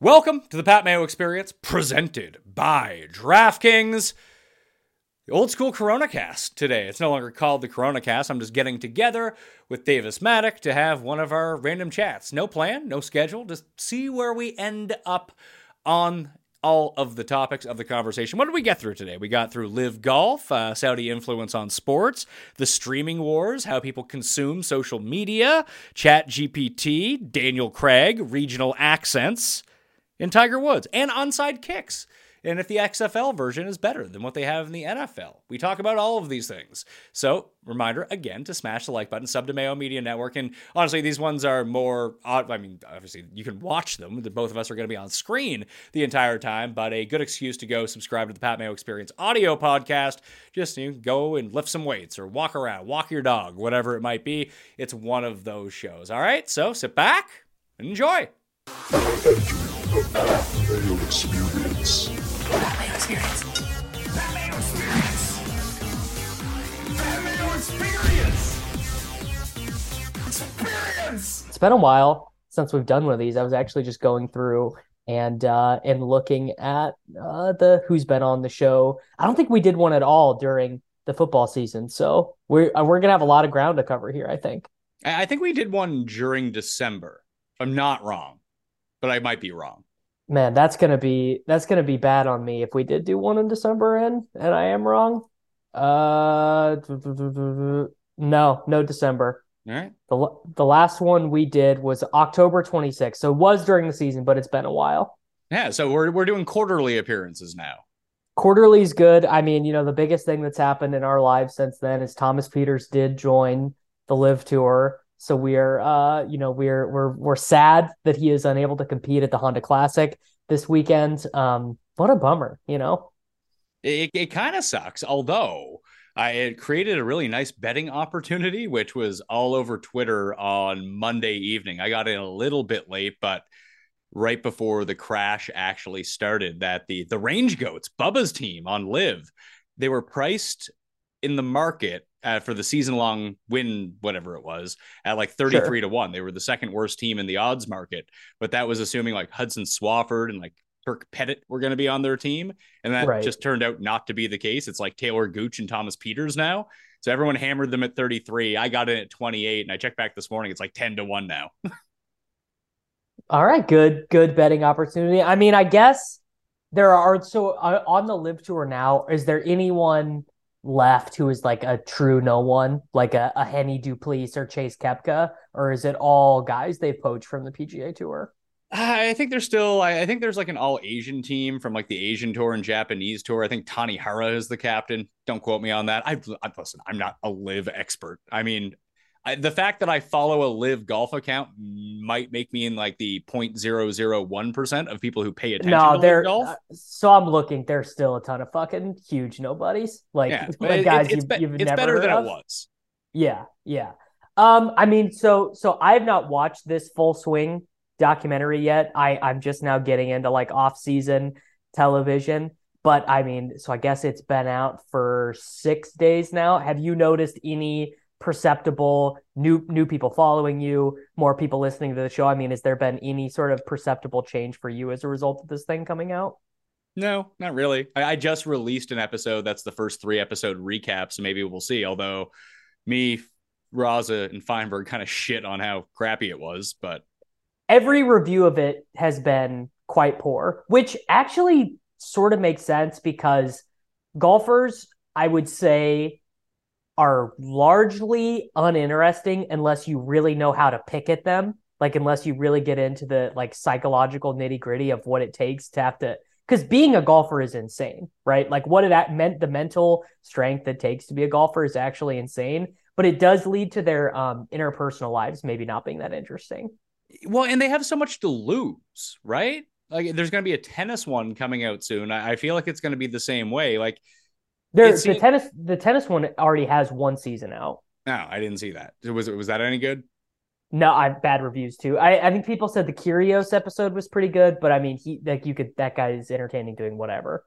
Welcome to the Pat Mayo Experience, presented by DraftKings. The old school Corona cast today. It's no longer called the Corona cast. I'm just getting together with Davis Mattek to have one of our random chats. No plan, no schedule, just see where we end up on all of the topics of the conversation. What did we get through today? We got through LIV Golf, uh, Saudi influence on sports, the streaming wars, how people consume social media, Chat GPT, Daniel Craig, regional accents in Tiger Woods and onside kicks. And if the XFL version is better than what they have in the NFL. We talk about all of these things. So, reminder again to smash the like button, sub to Mayo Media Network. And honestly, these ones are more, I mean, obviously, you can watch them. Both of us are going to be on screen the entire time, but a good excuse to go subscribe to the Pat Mayo Experience audio podcast. Just you know, go and lift some weights or walk around, walk your dog, whatever it might be. It's one of those shows. All right, so sit back and enjoy. It's been a while since we've done one of these. I was actually just going through and uh, and looking at uh, the who's been on the show. I don't think we did one at all during the football season, so we're uh, we're gonna have a lot of ground to cover here. I think. I think we did one during December. I'm not wrong, but I might be wrong. Man, that's gonna be that's gonna be bad on me if we did do one in December and and I am wrong. Uh, no, no December. All right. The the last one we did was October 26th, so it was during the season, but it's been a while. Yeah, so we're we're doing quarterly appearances now. Quarterly's good. I mean, you know, the biggest thing that's happened in our lives since then is Thomas Pieters did join the LIV Tour. So we're uh, you know, we're we're we're sad that he is unable to compete at the Honda Classic this weekend. Um, what a bummer, you know. It it kind of sucks, although I created a really nice betting opportunity, which was all over Twitter on Monday evening. I got in a little bit late, but right before the crash actually started, that the the Range Goats, Bubba's team on LIV, they were priced in the market uh, for the season long win, whatever it was, at like 33 Sure. to 1. They were the second worst team in the odds market, but that was assuming like Hudson Swafford and like Kirk Pettit were going to be on their team. And that Right. just turned out not to be the case. It's like Talor Gooch and Thomas Pieters now. So everyone hammered them at 33. I got in at 28 and I checked back this morning. It's like 10 to 1 now. All right, good, good betting opportunity. I mean, I guess there are so uh, on the LIV tour now. Is there anyone left who is like a true no one, like a, a Hennie du Plessis or Chase Koepka, or is it all guys they've poached from the PGA Tour? I think there's still, I think there's like an all Asian team from like the Asian tour and Japanese tour. I think Tanihara is the captain. Don't quote me on that. I, I listen, I'm not a LIV expert. I mean, I, the fact that I follow a LIV golf account might make me in like the 0.001% of people who pay attention No, to they're golf. uh, so I'm looking. There's still a ton of fucking huge nobodies. Like, yeah, like it- guys it's, you've, be- you've it's never better heard than of. it was. Yeah, yeah. Um, I mean, so so I've not watched this full swing documentary yet. I I'm just now getting into like off season television. But I mean, so I guess it's been out for six days now. Have you noticed any perceptible new new people following you, more people listening to the show? I mean, has there been any sort of perceptible change for you as a result of this thing coming out? No, not really. I, I just released an episode that's the first three episode recap, so maybe we'll see. Although me, Raza, and Feinberg kind of shit on how crappy it was, but every review of it has been quite poor, which actually sort of makes sense because golfers, I would say, are largely uninteresting unless you really know how to pick at them. Like unless you really get into the like psychological nitty gritty of what it takes to have to because being a golfer is insane, right? Like what it at meant the mental strength it takes to be a golfer is actually insane. But it does lead to their um, interpersonal lives maybe not being that interesting. well, and they have so much to lose, right? Like, there's going to be a tennis one coming out soon. I, I feel like it's going to be the same way. Like, There, the seemed- tennis, the tennis one already has one season out. no, I didn't see that. Was was that any good? No, I bad reviews too. I, I think people said the Kyrgios episode was pretty good, but I mean, he like you could that guy is entertaining doing whatever.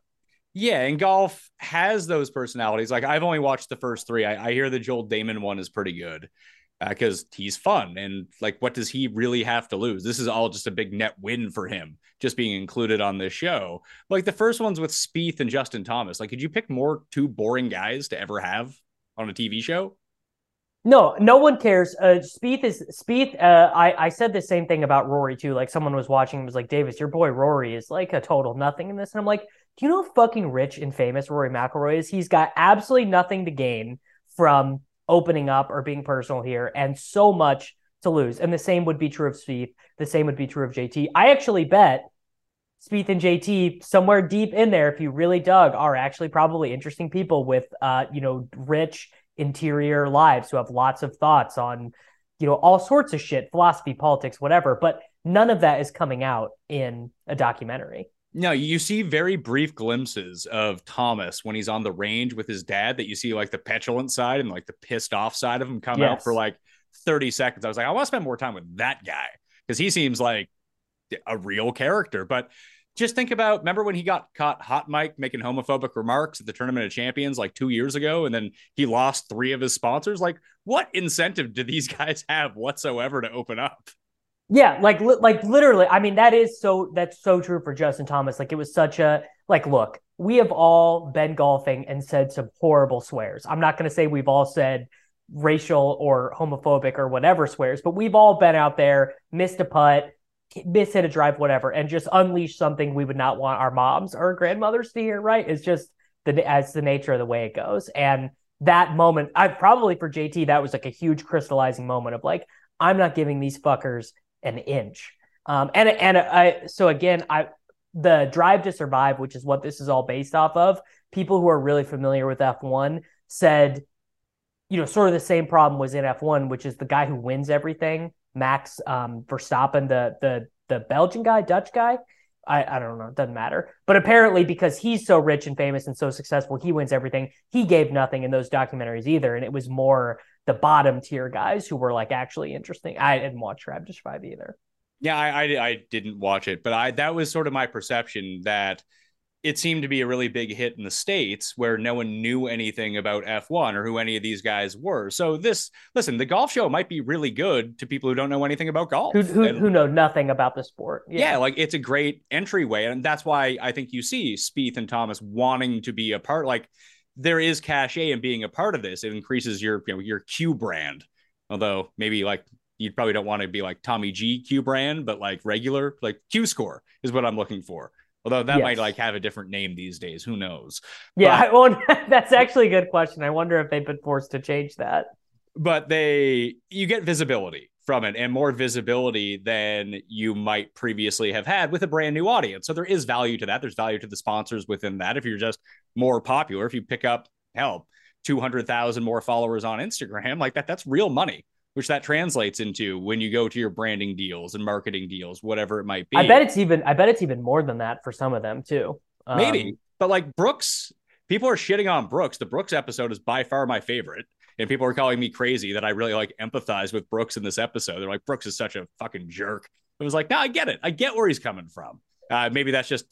Yeah, and golf has those personalities. Like I've only watched the first three. I, I hear the Joel Dahmen one is pretty good because he's fun and like, what does he really have to lose? This is all just a big net win for him, just being included on this show. Like the first one's with Spieth and Justin Thomas. Like, could you pick more two boring guys to ever have on a TV show? No, no one cares. Uh, Spieth is Spieth. Uh, I I said the same thing about Rory too. Like someone was watching and was like, Davis, your boy Rory is like a total nothing in this, and I'm like, do you know how fucking rich and famous Rory McIlroy is? He's got absolutely nothing to gain from opening up or being personal here, and so much to lose. And the same would be true of Spieth. The same would be true of JT. I actually bet Spieth and JT somewhere deep in there, if you really dug, are actually probably interesting people with, uh, you know, rich interior lives who have lots of thoughts on, you know, all sorts of shit, philosophy, politics, whatever. But none of that is coming out in a documentary. No, you see very brief glimpses of Thomas when he's on the range with his dad that you see like the petulant side and like the pissed off side of him come out for like 30 seconds. I was like, I want to spend more time with that guy because he seems like a real character. But just think about remember when he got caught hot mic making homophobic remarks at the Tournament of Champions like two years ago, and then he lost three of his sponsors. Like, what incentive do these guys have whatsoever to open up? Yeah, like li- like literally. I mean, that is so that's so true for Justin Thomas. Like it was such a like look, we have all been golfing and said some horrible swears. I'm not going to say we've all said racial or homophobic or whatever swears, but we've all been out there, missed a putt, miss hit a drive, whatever, and just unleash something we would not want our moms or grandmothers to hear. Right? It's just the as the nature of the way it goes, and that moment, I probably for JT, that was like a huge crystallizing moment of like, I'm not giving these fuckers an inch. Um, and and I so again, I the Drive to Survive, which is what this is all based off of. People who are really familiar with F1 said, you know, sort of the same problem was in F1, which is the guy who wins everything, Max um, Verstappen, the the the Belgian guy, Dutch guy. I, I don't know, it doesn't matter. But apparently, because he's so rich and famous and so successful, he wins everything. He gave nothing in those documentaries either, and it was more the bottom tier guys who were like actually interesting. I didn't watch Drive Five either. Yeah, I, I I didn't watch it, but I that was sort of my perception that it seemed to be a really big hit in the states where no one knew anything about F1 or who any of these guys were. So this, listen, the golf show might be really good to people who don't know anything about golf. Who who, And- who know nothing about the sport? yeah. like it's a great entryway, and that's why I think you see Spieth and Thomas wanting to be a part. Like there is cachet in being a part of this. It increases your you know your Q brand. Although maybe like you probably don't want to be like Tommy G Q brand, but like regular like Q score is what I'm looking for. Although that Yes. might like have a different name these days. Who knows? Yeah, But- I won't, that's actually a good question. I wonder if they've been forced to change that. but they you get visibility from it and more visibility than you might previously have had with a brand new audience. So there is value to that. There's value to the sponsors within that. If you're just more popular, if you pick up hell, 200,000 more followers on Instagram, like that, that's real money which that translates into when you go to your branding deals and marketing deals, whatever it might be. I bet it's even I bet it's even more than that for some of them too. Um, maybe, but like Brooks, people are shitting on Brooks. The Brooks episode is by far my favorite. And people are calling me crazy that I really like empathize with Brooks in this episode. They're like, Brooks is such a fucking jerk. I was like, no, I get it. I get where he's coming from. Uh, maybe that's just.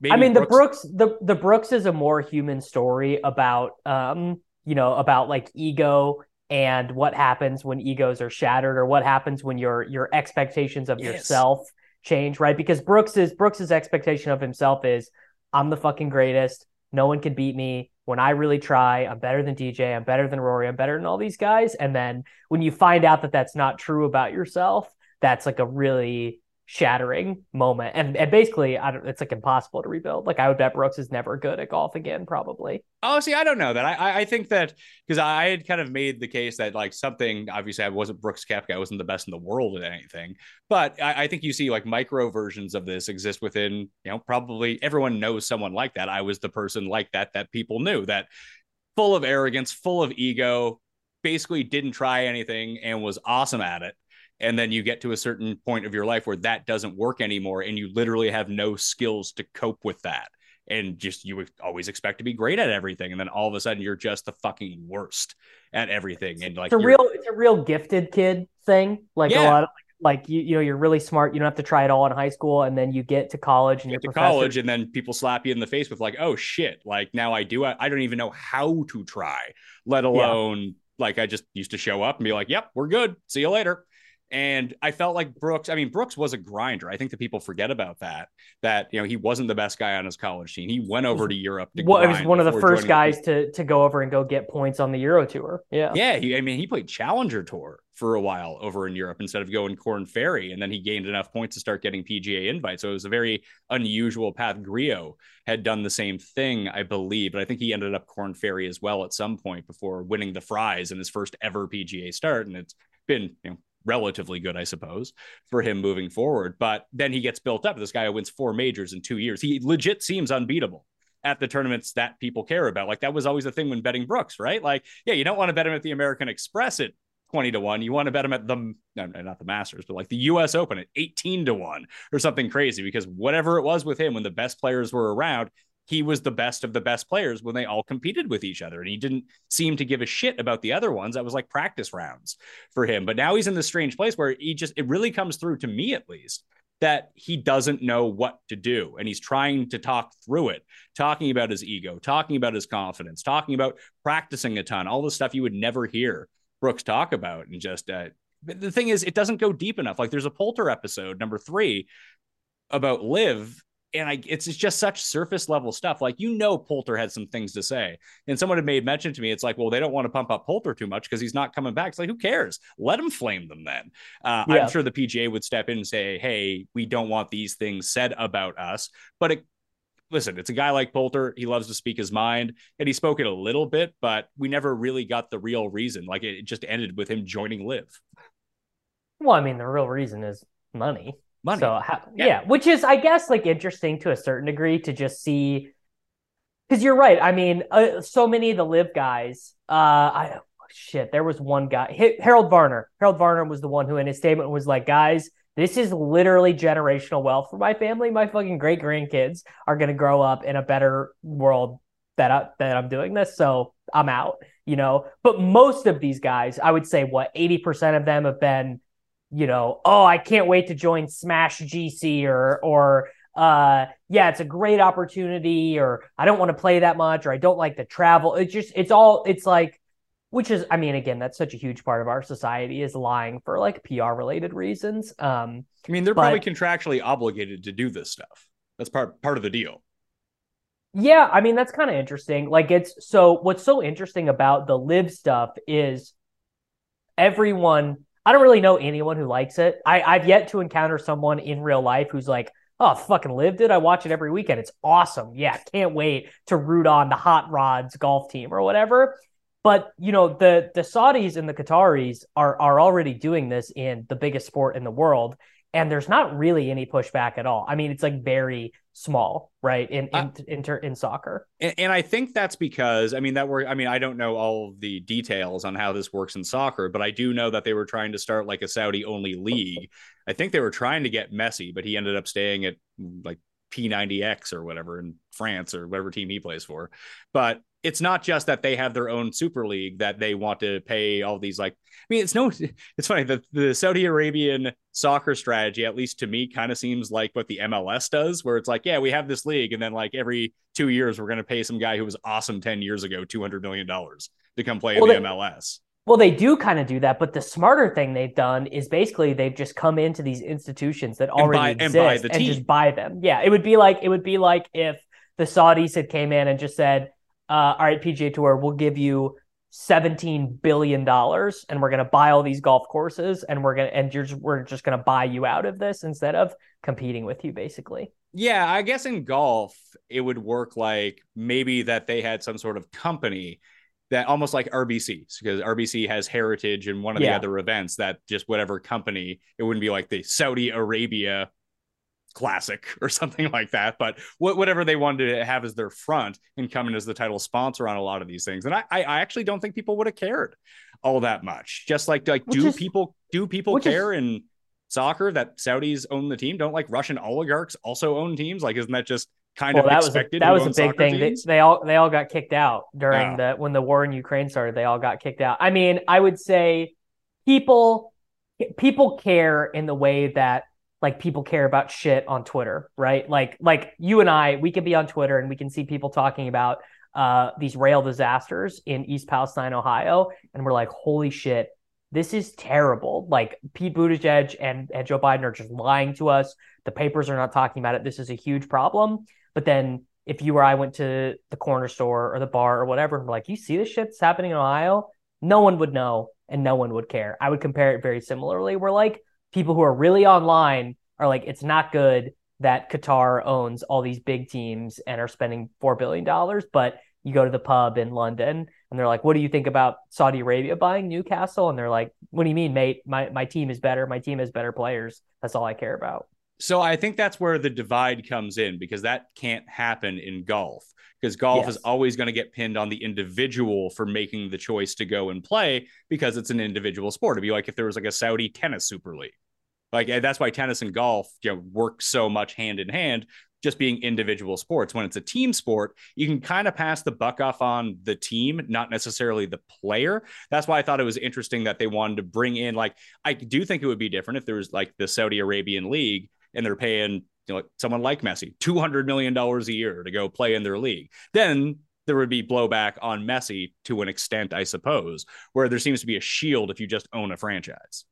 Maybe I mean, the Brooks, the the Brooks is a more human story about, um, you know, about like ego and what happens when egos are shattered, or what happens when your your expectations of Yes. yourself change, right? Because Brooks's Brooks's expectation of himself is, I'm the fucking greatest. No one can beat me. When I really try, I'm better than DJ. I'm better than Rory. I'm better than all these guys. And then when you find out that that's not true about yourself, that's like a really shattering moment. And and basically, I don't, it's like impossible to rebuild. Like I would bet Brooks is never good at golf again, probably. Oh, see, I don't know that. I I- think that because I had kind of made the case that like something obviously I wasn't Brooks Koepka, I wasn't the best in the world at anything, but I, I think you see like micro versions of this exist within you know probably everyone knows someone like that. I was the person like that that people knew that full of arrogance, full of ego, basically didn't try anything and was awesome at it. And then you get to a certain point of your life where that doesn't work anymore, and you literally have no skills to cope with that and just you always expect to be great at everything and then all of a sudden you're just the fucking worst at everything and like It's a real it's a real gifted kid thing. Like a lot of like you you know you're really smart. You don't have to try it all in high school, and then you get to college and you get to professor- college and then people slap you in the face with like oh shit like now i do i don't even know how to try let alone like i just used to show up and be like yep we're good see you later and i felt like brooks i mean brooks was a grinder i think that people forget about that that you know he wasn't the best guy on his college team he went over to europe to Well, it was one of the first guys to to go over and go get points on the Euro Tour. Yeah. Yeah, he, I mean, he played Challenger Tour for a while over in Europe instead of going Korn Ferry, and then he gained enough points to start getting PGA invites. So it was a very unusual path. Grillo had done the same thing, I believe, but I think he ended up Korn Ferry as well at some point before winning the Frys in his first ever PGA start, and it's been you know relatively good, I suppose, for him moving forward. But then he gets built up. This guy who wins four majors in two years. He legit seems unbeatable at the tournaments that people care about. Like that was always the thing when betting Brooks, right? Like, yeah, you don't want to bet him at the American Express at 20 to 1. You want to bet him at the no, not the Masters, but like the US Open at 18 to 1 or something crazy because whatever it was with him when the best players were around, he was the best of the best players when they all competed with each other. And he didn't seem to give a shit about the other ones. That was like practice rounds for him. But now he's in this strange place where he just, it really comes through to me at least that he doesn't know what to do. And he's trying to talk through it, talking about his ego, talking about his confidence, talking about practicing a ton, all the stuff you would never hear Brooks talk about. And just, uh, the thing is, it doesn't go deep enough. Like there's a Poulter episode, number three, about LIV. And I, it's just such surface level stuff. Like, you know, Poulter had some things to say. And someone had made mention to me, it's like, well, they don't want to pump up Poulter too much because he's not coming back. It's like, who cares? Let him flame them then. Uh, Yeah. I'm sure the PGA would step in and say, hey, we don't want these things said about us. But it, listen, it's a guy like Poulter. He loves to speak his mind, and he spoke it a little bit, but we never really got the real reason. Like, it just ended with him joining LIV. Well, I mean, the real reason is money. Money. So how, Yeah. yeah. which is I guess like interesting to a certain degree to just see because you're right. I mean, uh, so many of the LIV guys. Uh, I shit. There was one guy, Harold Varner. Harold Varner was the one who, in his statement, was like, "Guys, this is literally generational wealth for my family. My fucking great grandkids are gonna grow up in a better world that I, that I'm doing this. So I'm out." You know, but most of these guys, I would say, what eighty percent of them have been you know, oh, I can't wait to join Smash GC or or uh yeah, it's a great opportunity or I don't want to play that much or I don't like to travel. It's just it's all it's like which is I mean again, that's such a huge part of our society is lying for like PR related reasons. Um I mean, they're But- probably contractually obligated to do this stuff. That's part part of the deal. Yeah, I mean that's kind of interesting. Like it's so what's so interesting about the LIV stuff is everyone I don't really know anyone who likes it. I, I've yet to encounter someone in real life who's like, oh fucking lived it. I watch it every weekend. It's awesome. Yeah, can't wait to root on the hot rods golf team or whatever. But you know, the the Saudis and the Qataris are are already doing this in the biggest sport in the world. And there's not really any pushback at all. I mean, it's like very small, right? In in in, in, in soccer. And, and, I think that's because I mean that were I mean I don't know all the details on how this works in soccer, but I do know that they were trying to start like a Saudi only league. I think they were trying to get Messi, but he ended up staying at like P90X or whatever in France or whatever team he plays for. But it's not just that they have their own super league that they want to pay all these like i mean it's no it's funny the, the saudi arabian soccer strategy at least to me kind of seems like what the mls does where it's like yeah we have this league and then like every two years we're going to pay some guy who was awesome 10 years ago 200 million dollars to come play well, in the they, mls well they do kind of do that but the smarter thing they've done is basically they've just come into these institutions that already and buy, exist and, and just buy them. Yeah it would be like it would be like if the saudis had came in and just said uh, all right, PGA Tour, we'll give you seventeen billion dollars, and we're going to buy all these golf courses, and we're going to and you're just, we're just going to buy you out of this instead of competing with you, basically. Yeah, I guess in golf it would work like maybe that they had some sort of company that almost like RBC because RBC has heritage in one of yeah. the other events that just whatever company it wouldn't be like the Saudi Arabia classic or something like that. But whatever they wanted to have as their front and come in as the title sponsor on a lot of these things. And I, I actually don't think people would have cared all that much. Just like, like, which do is, people, do people care is, in soccer that Saudis own the team? Don't like Russian oligarchs also own teams? Like, isn't that just kind well, of that expected? Was a, that was a big thing. They, they, all, they all got kicked out during the, when the war in Ukraine started, they all got kicked out. I mean, I would say people, people care in the way that like people care about shit on Twitter, right? Like like you and I, we could be on Twitter and we can see people talking about uh, these rail disasters in East Palestine, Ohio, and we're like, holy shit, this is terrible. Like Pete Buttigieg and, and Joe Biden are just lying to us. The papers are not talking about it. This is a huge problem. But then if you or I went to the corner store or the bar or whatever, and we're like, you see this shit that's happening in Ohio? No one would know and no one would care. I would compare it very similarly. We're like, people who are really online are like, it's not good that Qatar owns all these big teams and are spending four billion dollars, but you go to the pub in London and they're like, "What do you think about Saudi Arabia buying Newcastle?" And they're like, "What do you mean, mate? My my team is better. My team has better players. That's all I care about." So I think that's where the divide comes in because that can't happen in golf because golf yes. is always going to get pinned on the individual for making the choice to go and play because it's an individual sport. It'd be like if there was like a Saudi tennis super league. Like that's why tennis and golf you know, work so much hand in hand, just being individual sports. When it's a team sport, you can kind of pass the buck off on the team, not necessarily the player. That's why I thought it was interesting that they wanted to bring in, like, I do think it would be different if there was like the Saudi Arabian League and they're paying you know, someone like Messi $200 million a year to go play in their league. Then there would be blowback on Messi to an extent, I suppose, where there seems to be a shield if you just own a franchise.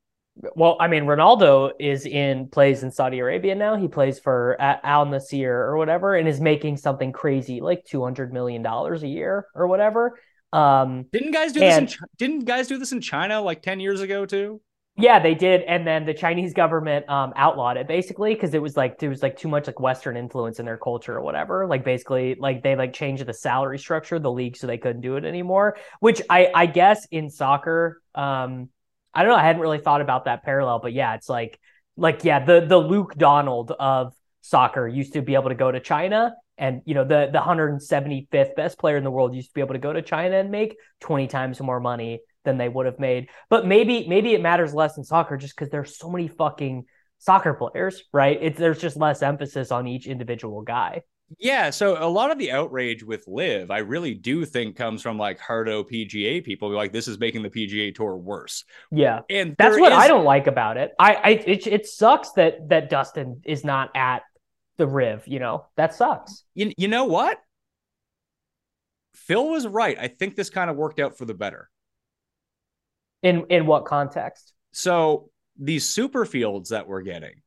Well, I mean, Ronaldo is in plays in Saudi Arabia now. He plays for Al Nassr or whatever, and is making something crazy like two hundred million dollars a year or whatever. Um, didn't guys do and, this? In, didn't guys do this in China like ten years ago too? Yeah, they did, and then the Chinese government um, outlawed it basically because it was like there was like too much like Western influence in their culture or whatever. Like basically, like they like changed the salary structure of the league so they couldn't do it anymore. Which I I guess in soccer, um, I don't know. I hadn't really thought about that parallel, but yeah, it's like like yeah, the the Luke Donald of soccer used to be able to go to China and you know the the 175th best player in the world used to be able to go to China and make 20 times more money than they would have made. But maybe maybe it matters less in soccer just because there's so many fucking soccer players, right? It's there's just less emphasis on each individual guy. Yeah, so a lot of the outrage with LIV, I really do think comes from like hardo PGA people. Like this is making the PGA Tour worse. Yeah, and that's what is... I don't like about it. I, I it, it sucks that that Dustin is not at the Riv. You know that sucks. You you know what? Phil was right. I think this kind of worked out for the better. In in what context? So these super fields that we're getting,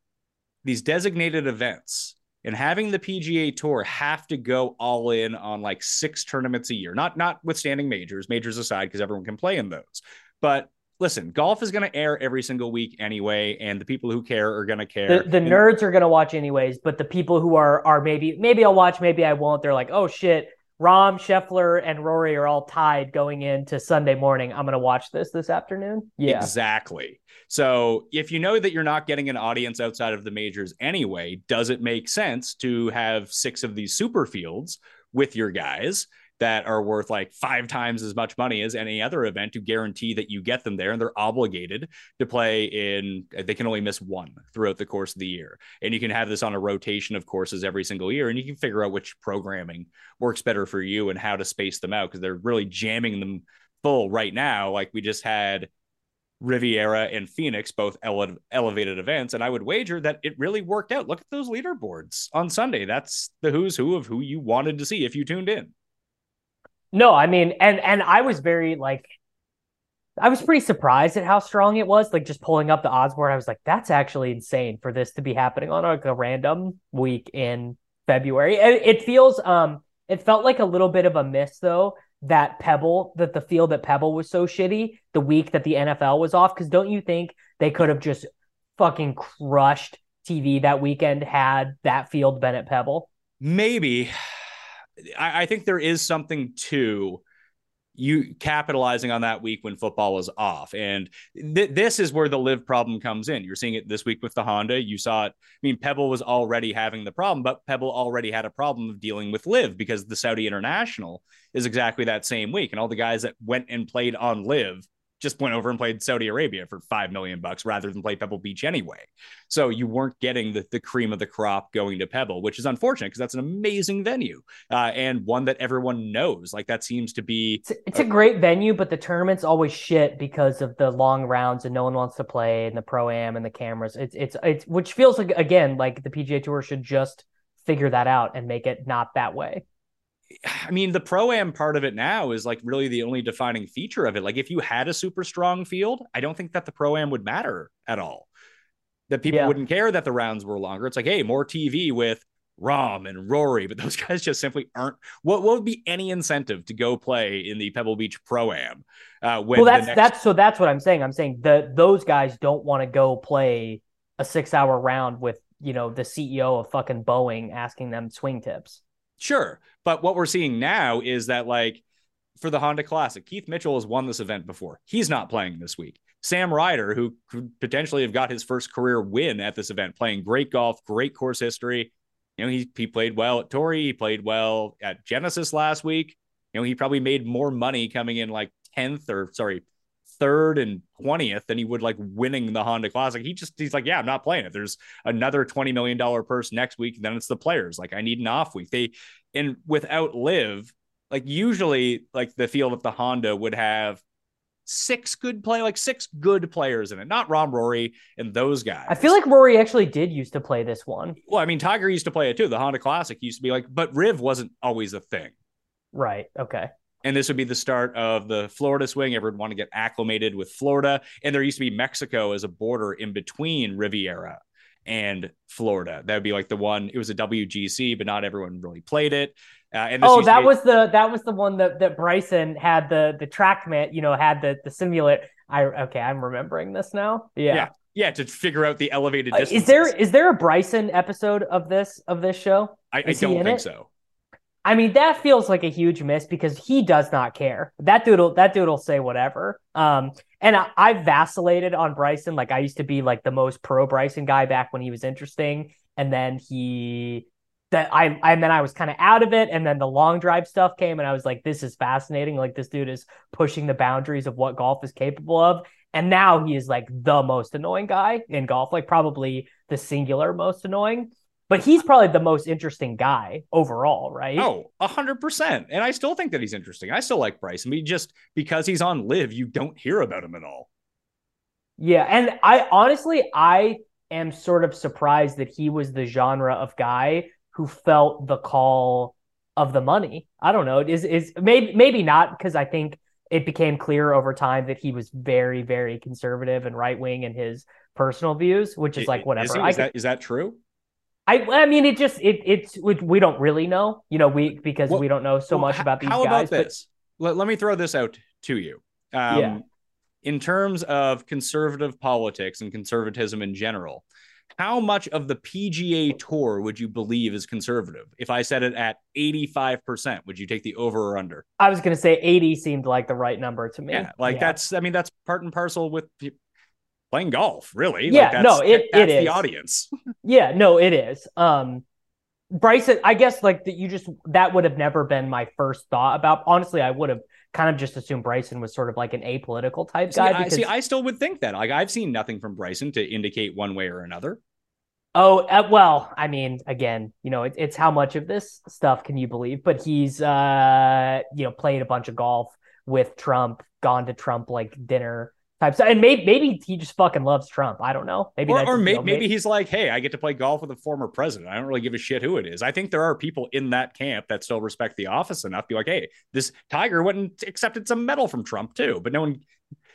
these designated events and having the PGA Tour have to go all in on like six tournaments a year, not notwithstanding majors, majors aside, because everyone can play in those. But listen, golf is going to air every single week anyway, and the people who care are going to care. The, the nerds are going to watch anyways, but the people who are are maybe maybe I'll watch, maybe I won't. They're like, oh shit, Rahm, Scheffler, and Rory are all tied going into Sunday morning. I'm going to watch this this afternoon. Yeah. Exactly. So if you know that you're not getting an audience outside of the majors anyway, does it make sense to have six of these super fields with your guys that are worth like five times as much money as any other event to guarantee that you get them there and they're obligated to play in uh, they can only miss one throughout the course of the year and you can have this on a rotation of courses every single year and you can figure out which programming works better for you and how to space them out because they're really jamming them full right now like we just had Riviera and Phoenix, both ele- elevated events. And I would wager that it really worked out. Look at those leaderboards on Sunday. That's the who's who of who you wanted to see if you tuned in. No, I mean, and and I was very like, I was pretty surprised at how strong it was. Like just pulling up the odds board, I was like, that's actually insane for this to be happening on like a random week in February. It, it feels, um, it felt like a little bit of a miss though that Pebble, that the field at Pebble was so shitty the week that the NFL was off. Because don't you think they could have just fucking crushed TV that weekend had that field been at Pebble? Maybe. I, I think there is something to you capitalizing on that week when football was off. And th- this is where the LIV problem comes in. You're seeing it this week with the Honda. You saw it. I mean, Pebble was already having the problem, but Pebble already had a problem of dealing with LIV because the Saudi International is exactly that same week. And all the guys that went and played on LIV just went over and played Saudi Arabia for five million bucks rather than play Pebble Beach anyway. So you weren't getting the, the cream of the crop going to Pebble, which is unfortunate because that's an amazing venue uh, and one that everyone knows. Like that seems to be. It's, it's a great venue, but the tournament's always shit because of the long rounds and no one wants to play and the pro am and the cameras. It's it's it's which feels like again like the PGA Tour should just figure that out and make it not that way. I mean, the pro am part of it now is like really the only defining feature of it. Like, if you had a super strong field, I don't think that the pro am would matter at all. That people Yeah. wouldn't care that the rounds were longer. It's like, hey, more TV with Rahm and Rory, but those guys just simply aren't. What, what would be any incentive to go play in the Pebble Beach pro am? Uh, well, that's next- that's so that's what I'm saying. I'm saying that those guys don't want to go play a six hour round with you know the CEO of fucking Boeing asking them swing tips. Sure. But what we're seeing now is that, like, for the Honda Classic, Keith Mitchell has won this event before. He's not playing this week. Sam Ryder, who could potentially have got his first career win at this event, playing great golf, great course history. You know, he, he played well at Torrey. He played well at Genesis last week. You know, he probably made more money coming in like 10th or, sorry, third and 20th than he would like winning the Honda Classic. He just, he's like, yeah, I'm not playing it. There's another $20 million purse next week. Then it's the players. Like, I need an off week. They, and without LIV, like usually, like the field of the Honda would have six good play, like six good players in it, not Rahm Rory and those guys. I feel like Rory actually did used to play this one. well, I mean, Tiger used to play it too. The Honda Classic used to be like, but Riv wasn't always a thing. Right. Okay. And this would be the start of the Florida swing. Everyone want to get acclimated with Florida. And there used to be Mexico as a border in between Riviera and Florida. That would be like the one, it was a WGC, but not everyone really played it. Uh, and this Oh, that be- was the that was the one that that Bryson had the the TrackMan, you know, had the the simulate. I okay, I'm remembering this now. Yeah. yeah. Yeah, to figure out the elevated Uh, distance. is there is there a Bryson episode of this of this show? I, I don't think so. I mean, that feels like a huge miss because he does not care. That dude that dude will say whatever. Um, and I, I vacillated on Bryson. Like I used to be like the most pro Bryson guy back when he was interesting, and then he that I and then I was kind of out of it, and then the long drive stuff came, and I was like, this is fascinating. Like this dude is pushing the boundaries of what golf is capable of. And now he is like the most annoying guy in golf, like probably the singular most annoying. But he's probably the most interesting guy overall, right? Oh, a hundred percent. And I still think that he's interesting. I still like Bryce. I mean, just because he's on LIV, you don't hear about him at all. Yeah, and I honestly I am sort of surprised that he was the genre of guy who felt the call of the money. I don't know. Is is maybe maybe not because I think it became clear over time that he was very very conservative and right wing in his personal views, which is like whatever. Is, he? Is that is that true? I I mean it just it it's we, we don't really know, you know, we because Well- we don't know so Well, much about these How guys. about this? Let, let me throw this out to you. Um, Yeah. In terms of conservative politics and conservatism in general, how much of the PGA Tour would you believe is conservative? If I said it at 85%, would you take the over or under? I was going to say 80 seemed like the right number to me. Yeah, like that's I mean that's part and parcel with playing golf, really. Yeah, like that's, no, it- that's it the is. audience. Yeah, no, it is. Um Bryson, I guess like that you just that would have never been my first thought about. Honestly, I would have kind of just assumed Bryson was sort of like an apolitical type See, guy I, because see, I still would think that. Like I've seen nothing from Bryson to indicate one way or another. Oh, uh, well, I mean, again, you know, it, it's how much of this stuff can you believe? But he's, uh, you know, played a bunch of golf with Trump, gone to Trump like dinner type stuff, and maybe maybe he just fucking loves Trump. I don't know. Maybe or that's or you may, know, maybe he's like, hey, I get to play golf with a former president. I don't really give a shit who it is. I think there are people in that camp that still respect the office enough to be like, hey, this Tiger went and accepted some medal from Trump too. But no one,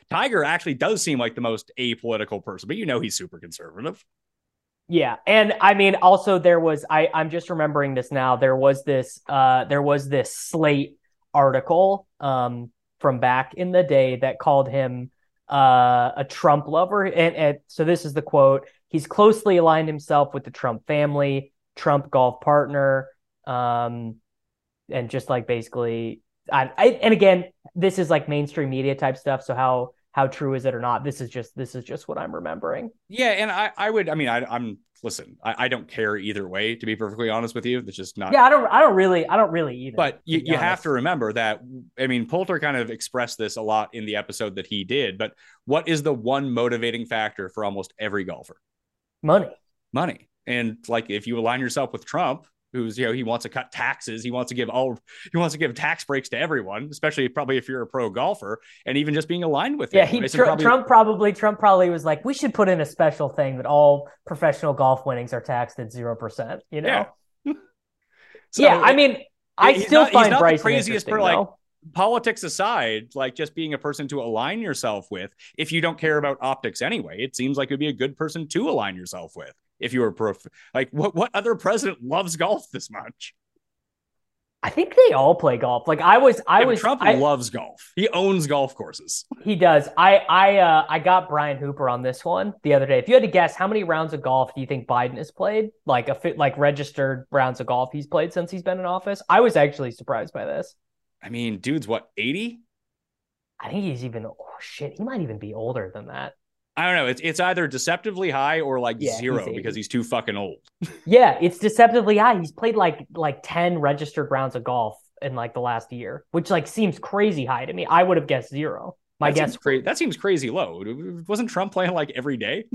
Tiger actually does seem like the most apolitical person, but you know he's super conservative. Yeah, and I mean, also there was I I'm just remembering this now. There was this uh there was this Slate article um from back in the day that called him uh a Trump lover, and, and so this is the quote: "He's closely aligned himself with the Trump family, Trump golf partner, um, and just like basically, I, I and again, this is like mainstream media type stuff. So how how true is it or not? This is just this is just what I'm remembering. Yeah, and I, I would, I mean, I, I'm listen, I, I don't care either way, to be perfectly honest with you. It's just not. Yeah, I don't I don't really I don't really either. But you, you have to remember that, I mean, Poulter kind of expressed this a lot in the episode that he did. But what is the one motivating factor for almost every golfer? money. Money. And like, if you align yourself with Trump, who's you know he wants to cut taxes, he wants to give all he wants to give tax breaks to everyone, especially probably if you're a pro golfer, and even just being aligned with Yeah, him. he Tr- probably- Trump probably Trump probably was like, we should put in a special thing that all professional golf winnings are taxed at zero percent. You know? Yeah. So yeah, I mean, I he's still not- he's find not the craziest for, like, politics aside, like just being a person to align yourself with, if you don't care about optics anyway, it seems like it'd be a good person to align yourself with. If you were pro, like what what other president loves golf this much? I think they all play golf. Like I was, I Yeah, was. Trump I- loves golf. He owns golf courses. He does. I I uh I got Brian Hooper on this one the other day. If you had to guess, how many rounds of golf do you think Biden has played? Like a fit, like registered rounds of golf he's played since he's been in office. I was actually surprised by this. I mean, dude's what eighty? I think he's even oh shit, he might even be older than that. I don't know. It's it's either deceptively high or like Yeah, zero 80. because he's too fucking old. Yeah, it's deceptively high. He's played like like 10 registered rounds of golf in like the last year, which like seems crazy high to me. I would have guessed zero. My that guess seems crazy. That seems crazy low. Wasn't Trump playing like every day?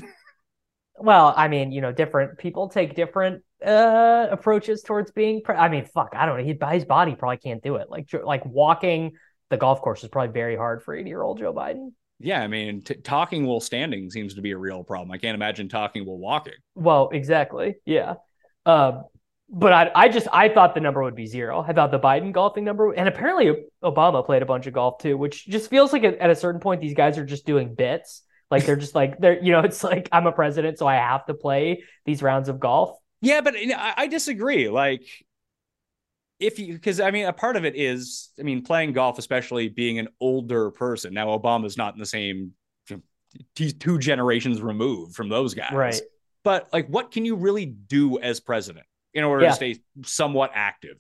Well, I mean, you know, different people take different uh approaches towards being. Pre- I mean, fuck, I don't know. He, his body probably can't do it. Like, like walking the golf course is probably very hard for 80 year old Joe Biden. Yeah, I mean, t- talking while standing seems to be a real problem. I can't imagine talking while walking. Well, exactly. Yeah. Um, but I, I just, I thought the number would be zero. I thought the Biden golfing number, and apparently Obama played a bunch of golf too, which just feels like at, at a certain point these guys are just doing bits. Like they're just like they're, you know, it's like I'm a president, so I have to play these rounds of golf. Yeah, but I, I disagree. Like, if you, because I mean, a part of it is, I mean, playing golf, especially being an older person. Now, Obama's not in the same, he's two generations removed from those guys. Right. But like, what can you really do as president in order Yeah. to stay somewhat active?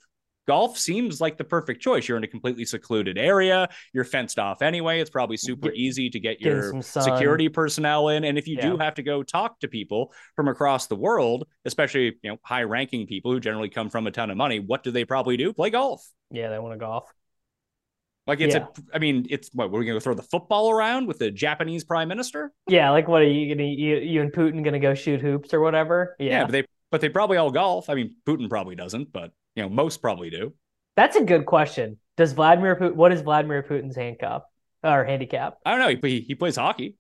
Golf seems like the perfect choice. You're in a completely secluded area. You're fenced off anyway. It's probably super Get- easy to get getting your security personnel in. And if you do have to go talk to people from across the world, especially you know high-ranking people who generally come from a ton of money, what do they probably do? Play golf. Yeah, they want to golf. Like it's Yeah. a, I mean, it's what we're gonna throw the football around with the Japanese prime minister. Yeah, like what are you gonna you, you and Putin gonna go shoot hoops or whatever? Yeah, Yeah, but they but they probably all golf. I mean, Putin probably doesn't, but you know, most probably do. that's a good question. Does Vladimir Putin? What is Vladimir Putin's handcuff or handicap? I don't know. He, he plays hockey.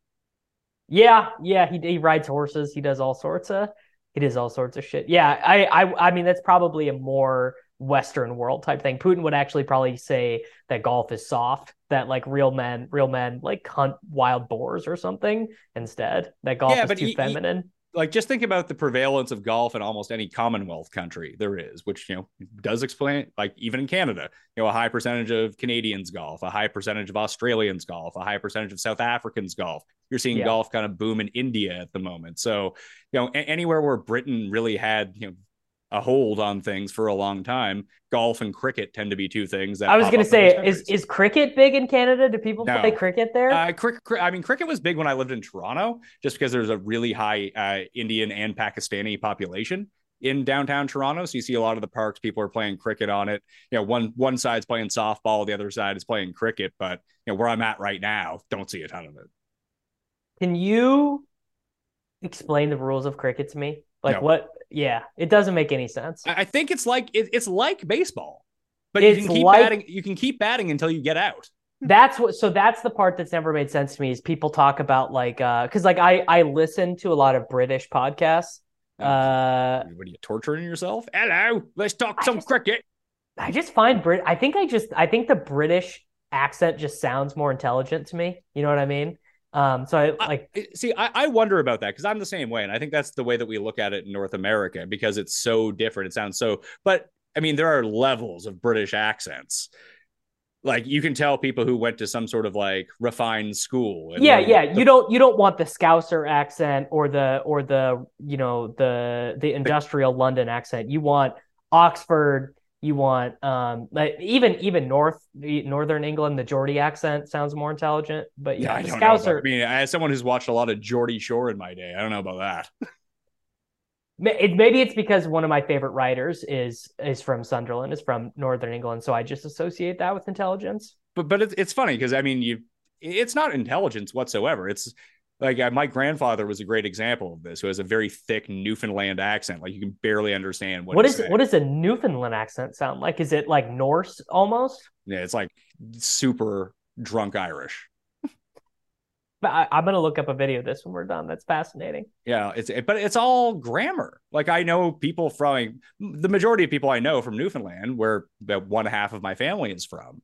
Yeah, yeah, he he rides horses. He does all sorts of he does all sorts of shit. Yeah, I I I mean that's probably a more Western world type thing. Putin would actually probably say that golf is soft, that like real men, real men like hunt wild boars or something instead. That golf Yeah, is too he- he- feminine. Like just think about the prevalence of golf in almost any commonwealth country there is which you know does explain like even in canada you know a high percentage of canadians golf a high percentage of australians golf a high percentage of south africans golf you're seeing Yeah. golf kind of boom in india at the moment so you know a- anywhere where britain really had you know a hold on things for a long time golf and cricket tend to be two things that I was in those say, is is cricket big in Canada? Do people No. play cricket there? Uh, cricket, I mean, cricket was big when I lived in Toronto, just because there's a really high uh, Indian and Pakistani population in downtown Toronto. So you see a lot of the parks, people are playing cricket on it. You know, one one side's playing softball, the other side is playing cricket. But you know, where I'm at right now, don't see a ton of it. Can you explain the rules of cricket to me? Like No. what? Yeah, it doesn't make any sense. I think it's like it, it's like baseball, but It's you can keep like- batting. You can keep batting until you get out. That's what. So that's the part that's never made sense to me is people talk about like, uh, because like I I listen to a lot of British podcasts. Uh, what are you torturing yourself? Hello, let's talk I some just- cricket. I just find Brit. I think I just I think the British accent just sounds more intelligent to me. You know what I mean? Um, so I like I- see, I, I wonder about that because I'm the same way, and I think that's the way that we look at it in North America because it's so different. It sounds so, but I mean, there are levels of British accents. Like you can tell people who went to some sort of like refined school. and yeah learned yeah the- you don't you don't want the Scouser accent or the or the you know the the industrial London accent. You want Oxford. You want um like even even North Northern England. The Geordie accent sounds more intelligent. But Yeah, yeah, I don't know. about-. I mean, as someone who's watched a lot of Geordie Shore in my day, I don't know about that. It, maybe it's because one of my favorite writers is is from Sunderland, is from Northern England, so I just associate that with intelligence. but but it's it's funny because I mean you it's not intelligence whatsoever. It's like uh, my grandfather was a great example of this, who has a very thick Newfoundland accent, like you can barely understand what. what saying. what does a Newfoundland accent sound like? Is it like Norse almost? Yeah, it's like super drunk Irish. But I, I'm gonna look up a video of this when we're done. That's fascinating. Yeah, it's but it's all grammar. Like I know people from the majority of people I know from Newfoundland, where about one half of my family is from,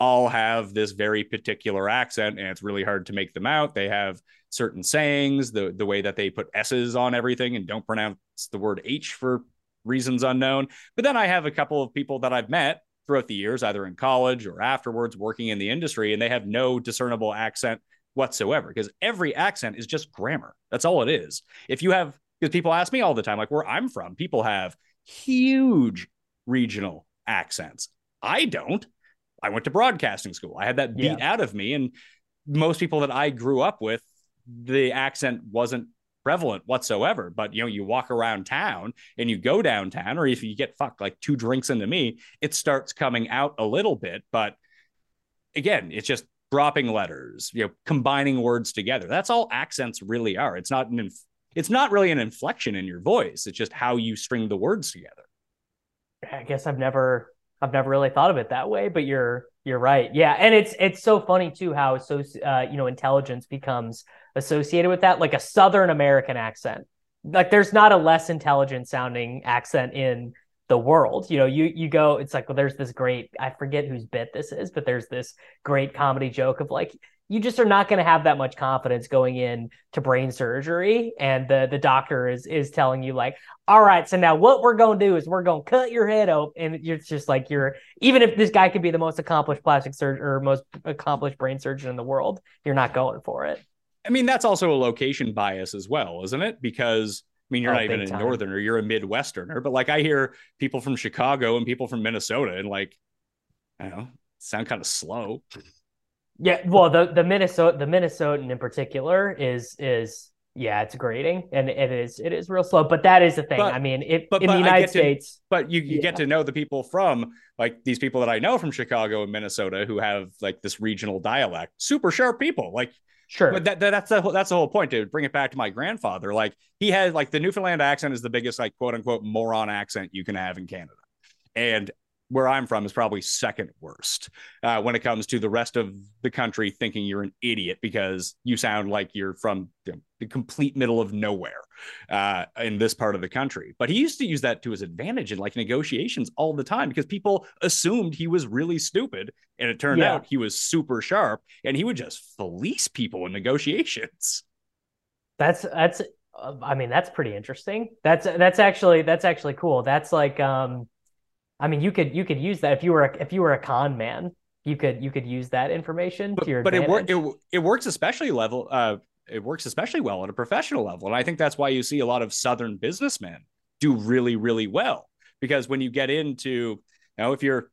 all have this very particular accent, and it's really hard to make them out. They have certain sayings, the the way that they put s's on everything and don't pronounce the word h for reasons unknown. But then I have a couple of people that I've met throughout the years, either in college or afterwards, working in the industry, and they have no discernible accent whatsoever because every accent is just grammar. That's all it is. If you have, because people ask me all the time, like where I'm from, people have huge regional accents. I don't. I went to broadcasting school. I had that beat Yeah. out of me. And most people that I grew up with, the accent wasn't prevalent whatsoever. But you know, you walk around town and you go downtown, or if you get fucked like two drinks into me, it starts coming out a little bit. But again, it's just dropping letters, you know, combining words together. That's all accents really are. It's not an inf- it's not really an inflection in your voice. It's just how you string the words together. I guess I've never I've never really thought of it that way, but you're you're right. Yeah, and it's it's so funny too how so uh, you know intelligence becomes associated with that, like a Southern American accent. Like there's not a less intelligent sounding accent in the world. You know, you you go, it's like well, there's this great I forget whose bit this is, but there's this great comedy joke of like you just are not going to have that much confidence going in to brain surgery and the the doctor is is telling you like all right so now what we're going to do is we're going to cut your head open and it's just like you're even if this guy could be the most accomplished plastic surgeon or most accomplished brain surgeon in the world you're not going for it I mean, that's also a location bias as well, isn't it? Because I mean, you're Oh, not even a time. northerner, you're a midwesterner, but like I hear people from Chicago and people from Minnesota and like I don't know, sound kind of slow. Yeah well the the minnesota the minnesotan in particular is is yeah it's grating and it is it is real slow but that is the thing But- i mean it, but- in but the united to- states But you, you Yeah. get to know the people from like these people that I know from Chicago and Minnesota who have like this regional dialect, super sharp people. Like sure But that, that, that's the whole- that's the whole point to bring it back to my grandfather. Like he had like the Newfoundland accent is the biggest like quote unquote moron accent you can have in Canada, and where I'm from is probably second worst uh, when it comes to the rest of the country thinking you're an idiot because you sound like you're from know, the complete middle of nowhere uh, in this part of the country. But he used to use that to his advantage in like negotiations all the time because people assumed he was really stupid, and it turned Yeah. out he was super sharp, and he would just fleece people in negotiations. That's that's Uh, I mean, that's pretty interesting. That's that's actually that's actually cool. That's like, um, I mean, you could you could use that if you were a, if you were a con man, you could you could use that information but, to your but it, advantage. wor- it it works especially level uh it works especially well at a professional level and i think that's why you see a lot of southern businessmen do really really well because when you get into you know if you're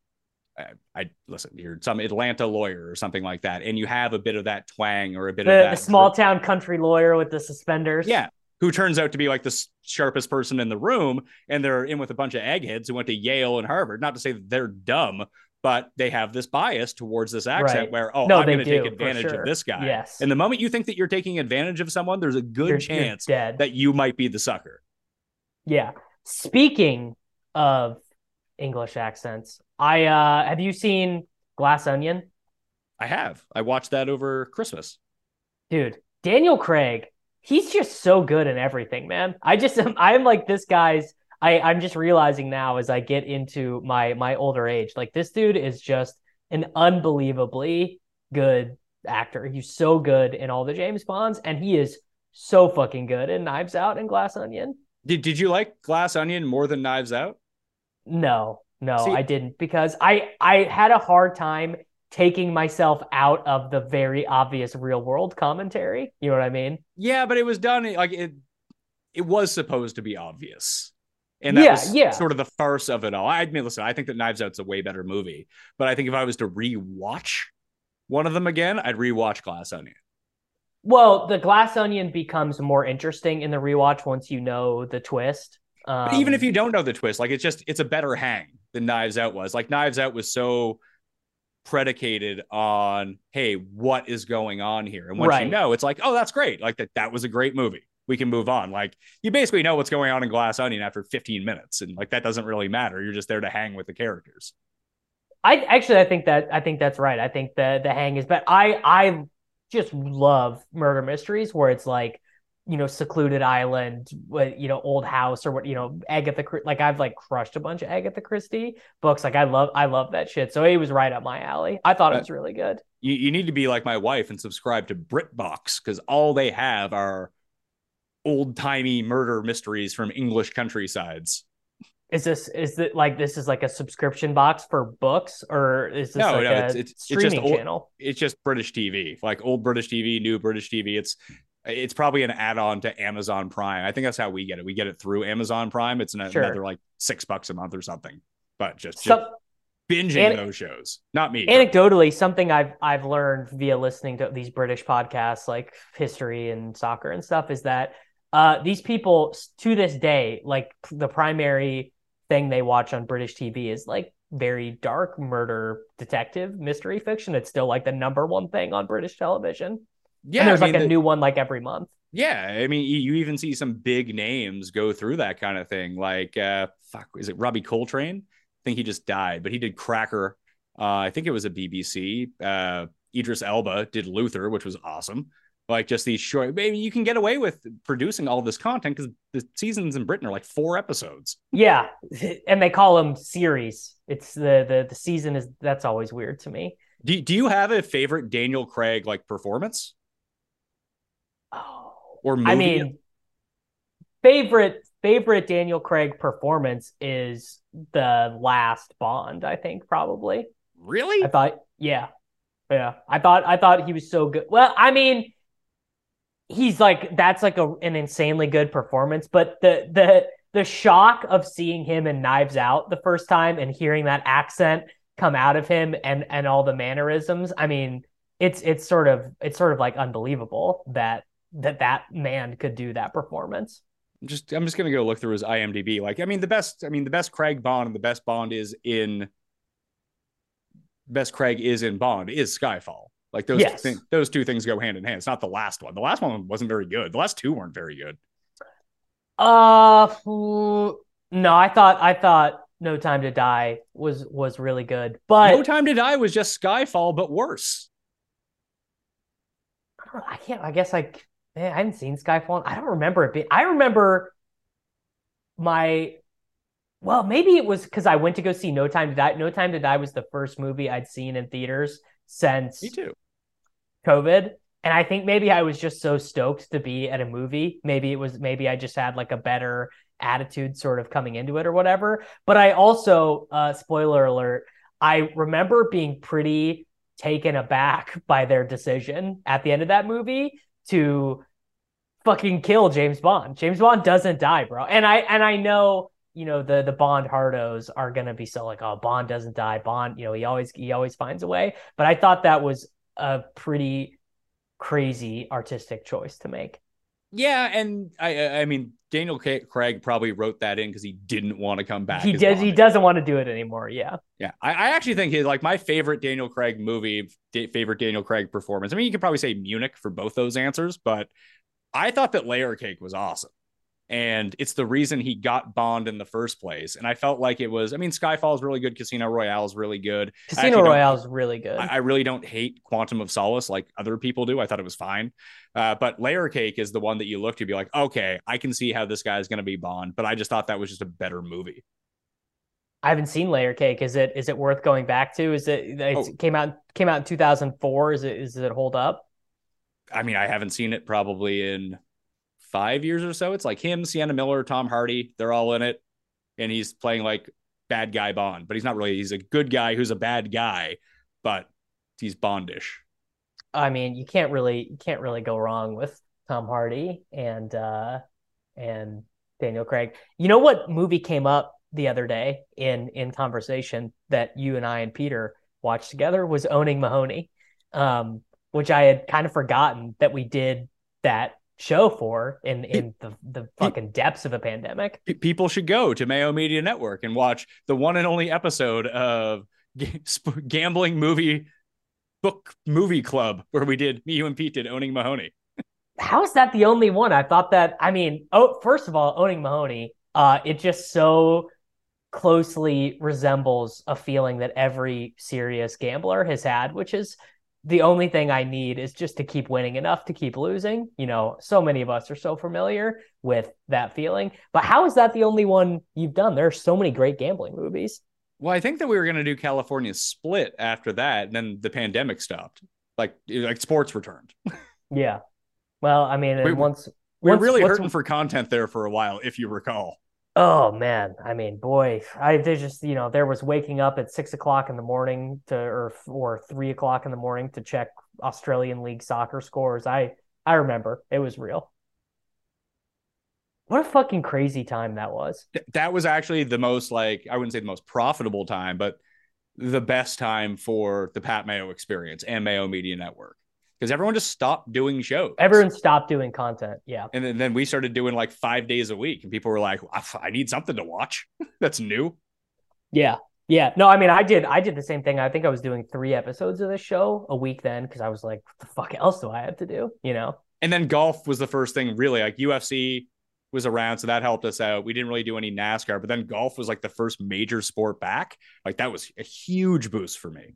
I, I listen you're some atlanta lawyer or something like that and you have a bit of that twang or a bit of the, that the small town country lawyer with the suspenders. yeah who turns out to be like the sharpest person in the room and they're in with a bunch of eggheads who went to yale and harvard not to say that they're dumb but they have this bias towards this accent Right. where oh No, i'm going to take advantage sure. of this guy Yes. and the moment you think that you're taking advantage of someone there's a good You're- you're chance that you might be the sucker Yeah. Speaking of English accents, I uh have you seen Glass Onion? i have i watched that over christmas Dude, Daniel Craig, he's just so good in everything, man. I just am I'm like this guy's I I'm just realizing now as I get into my my older age, like this dude is just an unbelievably good actor. He's so good in all the James Bonds and he is so fucking good in Knives Out and Glass Onion. did, did you like glass onion more than knives out No, no, See- I didn't because I I had a hard time taking myself out of the very obvious real world commentary. You know what I mean? yeah but it was done like it it was supposed to be obvious and that Yeah, was yeah. sort of the farce of it all i admit listen i think that knives out's a way better movie but i think if i was to rewatch one of them again i'd rewatch glass onion Well, the Glass Onion becomes more interesting in the rewatch once you know the twist. Um, even if you don't know the twist, like it's just it's a better hang than Knives Out was. Like Knives Out was so predicated on, hey, what is going on here? And once you know, it's like, oh, that's great. Like that that was a great movie. We can move on. Like you basically know what's going on in Glass Onion after 15 minutes. And like that doesn't really matter. You're just there to hang with the characters. I actually I think that I think that's right. I think the the hang is but I I just love murder mysteries where it's like you know secluded island, what you know old house or what you know Agatha like I've like crushed a bunch of Agatha Christie books. Like I love I love that shit. So it was right up my alley. I thought it Uh, was really good. You, you need to be like my wife and subscribe to BritBox because all they have are old timey murder mysteries from English countrysides. Is this is it like this is like a subscription box for books or is this No, like no, a it's- it's- it's just streaming old- channel? it's just British TV, like old British TV, new British TV. It's it's probably an add-on to Amazon Prime. I think that's how we get it. We get it through Amazon Prime. It's an- Sure. another like six bucks a month or something. But just, just binging and- those shows, not me. anecdotally something i've i've learned via listening to these british podcasts like history and soccer and stuff is that uh these people to this day like the primary thing they watch on british tv is like very dark murder detective mystery fiction it's still like the number one thing on british television yeah, and there's I mean, like a the- new one like every month yeah. I mean, you, even see some big names go through that kind of thing. Like, uh, fuck, is it Robbie Coltrane? I think he just died, but he did Cracker. Uh, I think it was a BBC. Uh, Idris Elba did Luther, which was awesome. Like just these short, maybe you can get away with producing all this content because the seasons in Britain are like four episodes. yeah and they call them series it's the the the season is that's always weird to me Do, do you have a favorite Daniel Craig like performance or movie? I mean, favorite favorite Daniel Craig performance is the last Bond. I think probably. really? I thought, yeah, yeah. I thought I thought he was so good. Well, I mean, he's like that's like a, an insanely good performance. But the the the shock of seeing him in Knives Out the first time and hearing that accent come out of him and and all the mannerisms. I mean, it's it's sort of it's sort of like unbelievable that that that man could do that performance. just I'm just gonna go look through his IMDb. Like, I mean, the best, I mean, the best Craig Bond and the best Bond is in best Craig is in Bond is Skyfall. Like those Yes. thi- those two things go hand in hand. It's not the last one. The last one wasn't very good. The last two weren't very good. Uh, no, I thought I thought No Time to Die was was really good, but no Time to Die was just Skyfall, but worse. I, I can't. I guess I man, I haven't seen Skyfall. I don't remember it. Being, I remember my. Well, maybe it was because I went to go see No Time to Die. No Time to Die was the first movie I'd seen in theaters since Me too. COVID, And I think maybe I was just so stoked to be at a movie. Maybe it was maybe I just had like a better attitude sort of coming into it or whatever. But I also, uh, spoiler alert, I remember being pretty taken aback by their decision at the end of that movie to fucking kill James Bond. James Bond doesn't die, bro. And I and I know you know the the Bond hardos are gonna be so like, oh, Bond doesn't die. Bond, you know, he always he always finds a way. But I thought that was a pretty crazy artistic choice to make. Yeah, and I I mean Daniel Craig probably wrote that in because he didn't want to come back. He does. He doesn't want to do it anymore. Yeah. Yeah, I, I actually think his like my favorite Daniel Craig movie, favorite Daniel Craig performance. I mean, you could probably say Munich for both those answers, but I thought that Layer Cake was awesome. And it's the reason he got Bond in the first place. And I felt like it was, I mean, Skyfall is really good. Casino Royale is really good. Casino Royale is really good. I, I really don't hate Quantum of Solace like other people do. I thought it was fine. Uh, but Layer Cake is the one that you look to be like, okay, I can see how this guy is going to be Bond. But I just thought that was just a better movie. I haven't seen Layer Cake. Is it is it worth going back to? Is it it Oh. came out came out in 2004? Is it is it hold up? I mean, I haven't seen it probably in five years or so. It's like him, Sienna Miller, Tom Hardy, they're all in it. And he's playing like bad guy Bond, but he's not really, he's a good guy who's a bad guy, but he's Bondish. I mean, you can't really you can't really go wrong with Tom Hardy and uh and Daniel Craig. You know what movie came up the other day in in conversation that you and I and Peter watched together was Owning Mahoney, um, which I had kind of forgotten that we did that show for in in the the fucking depths of a pandemic. People should go to Mayo Media Network and watch the one and only episode of G- Sp- Gambling Movie Book Movie Club, where we did, me, you, and Pete did Owning Mahoney. How is that the only one? I thought that. I mean, oh, first of all, owning Mahoney, uh, it just so closely resembles a feeling that every serious gambler has had, which is the only thing I need is just to keep winning enough to keep losing. You know, so many of us are so familiar with that feeling. But how is that the only one you've done? There are so many great gambling movies. Well, I think that we were going to do California Split after that, and then the pandemic stopped. Like, like sports returned. Yeah. Well, I mean, We- once we're once- really once- hurting for content there for a while, if you recall. Oh man, I mean, boy, I just you know there was waking up at six o'clock in the morning to or or three o'clock in the morning to check Australian League soccer scores. I I remember it was real. What a fucking crazy time that was. That was actually the most like I wouldn't say the most profitable time, but the best time for the Pat Mayo experience and Mayo Media Network because everyone just stopped doing shows. Everyone stopped doing content. Yeah, and then, then we started doing like five days a week, and people were like, "I I need something to watch that's new." yeah, yeah. No, I mean, I did I did the same thing. I think I was doing three episodes of this show a week then because I was like, what the fuck else do I have to do? You know? And then golf was the first thing really like UFC was around, so that helped us out. We didn't really do any NASCAR, but then golf was like the first major sport back. Like that was a huge boost for me.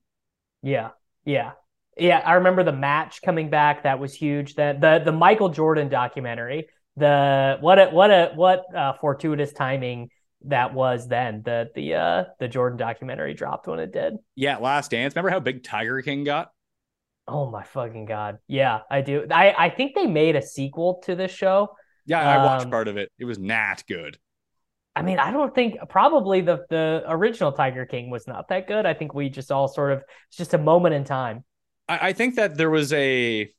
Yeah, yeah, yeah. I remember the match coming back. That was huge. That the the Michael Jordan documentary. The what a what a what uh, fortuitous timing that was. Then the the uh the Jordan documentary dropped when it did. Yeah, Last Dance. Remember how big Tiger King got? Oh my fucking god! Yeah, I do. I I think they made a sequel to this show. Yeah, I watched Um, part of it. It was not good. I mean, I don't think probably the the original Tiger King was not that good. I think we just all sort of it's just a moment in time. I, I think that there was a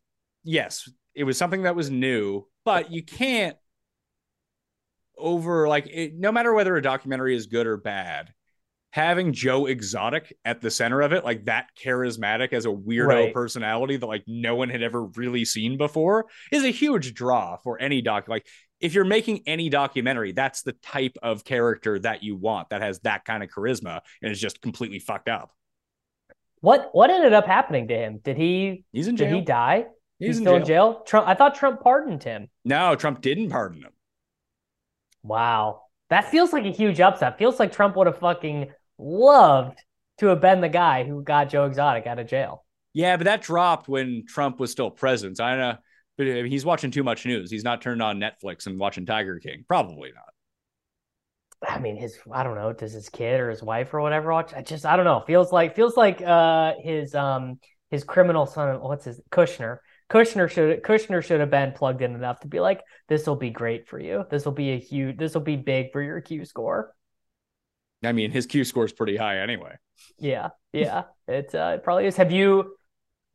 yes, it was something that was new, but you can't over like it, no matter whether a documentary is good or bad. Having Joe Exotic at the center of it, like that charismatic as a weirdo Right. personality that like no one had ever really seen before, is a huge draw for any doc. Like if you're making any documentary, that's the type of character that you want that has that kind of charisma and is just completely fucked up. What what ended up happening to him? Did he He's in did he die? He's, in still jail. in jail. Trump. I thought Trump pardoned him. No, Trump didn't pardon him. Wow, that feels like a huge upset. Feels like Trump would have fucking loved to have been the guy who got Joe Exotic out of jail. Yeah, but that dropped when Trump was still president. I don't know, but he's watching too much news. He's not turned on Netflix and watching Tiger King. Probably not. I mean, his I don't know. Does his kid or his wife or whatever watch? I just I don't know. Feels like feels like uh his um his criminal son. What's his Kushner? Kushner should Kushner should have been plugged in enough to be like, this will be great for you. This will be a huge. This will be big for your Q score. I mean, his Q score is pretty high anyway. Yeah, yeah, it, uh, it probably is. Have you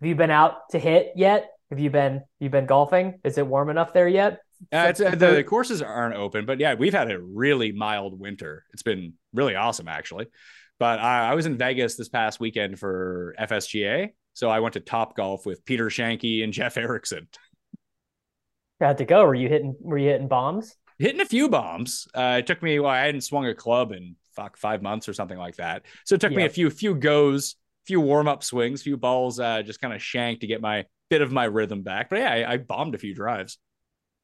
have you been out to hit yet? Have you been you been golfing? Is it warm enough there yet? Uh, it's, uh, the, the courses aren't open, but yeah, we've had a really mild winter. It's been really awesome, actually. But I, I was in Vegas this past weekend for FSGA, so I went to Top Golf with Peter Schoenke and Jeff Erickson. Had to go. Were you hitting? Were you hitting bombs? Hitting a few bombs. Uh, it took me. Well, I hadn't swung a club in fuck five months or something like that. So it took me a few few goes, a few warm up swings, a few balls, uh, just kind of shanked to get my bit of my rhythm back. But yeah, I, I bombed a few drives.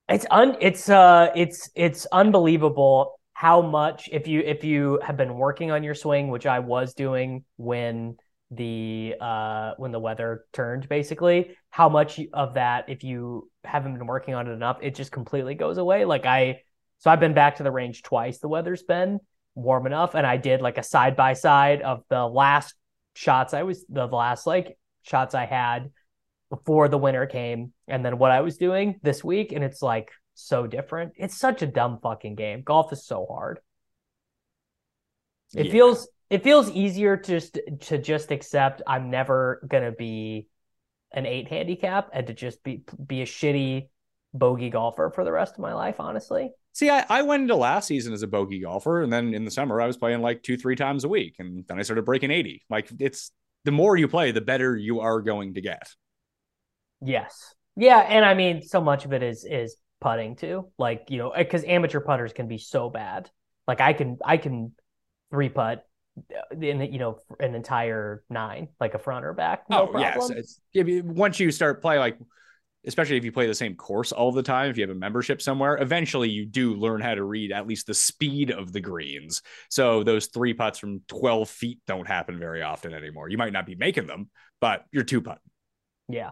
It's un it's uh it's it's unbelievable how much if you if you have been working on your swing, which I was doing when the uh when the weather turned basically, how much of that if you haven't been working on it enough, it just completely goes away. Like I so I've been back to the range twice the weather's been warm enough and I did like a side by side of the last shots I was the last like shots I had before the winter came and then what I was doing this week and it's like so different. It's such a dumb fucking game. Golf is so hard. It yeah. feels it feels easier to just to just accept I'm never to be an 8 handicap and to just be be a shitty bogey golfer for the rest of my life, honestly. See, I, I went into last season as a bogey golfer, and then in the summer I was playing like two, three times a week, and then I started breaking 80. Like it's the more you play, the better you are going to get. Yes. Yeah, and I mean, so much of it is is putting too. Like you know, eh, because amateur putters can be so bad. Like I can I can three putt uh, in you know an entire nine, like a front or back. No oh problem. yes, it's, once you start play like. Especially if you play the same course all the time, if you have a membership somewhere, eventually you do learn how to read at least the speed of the greens. So those three putts from 12 feet don't happen very often anymore. You might not be making them, but you're two putting. Yeah.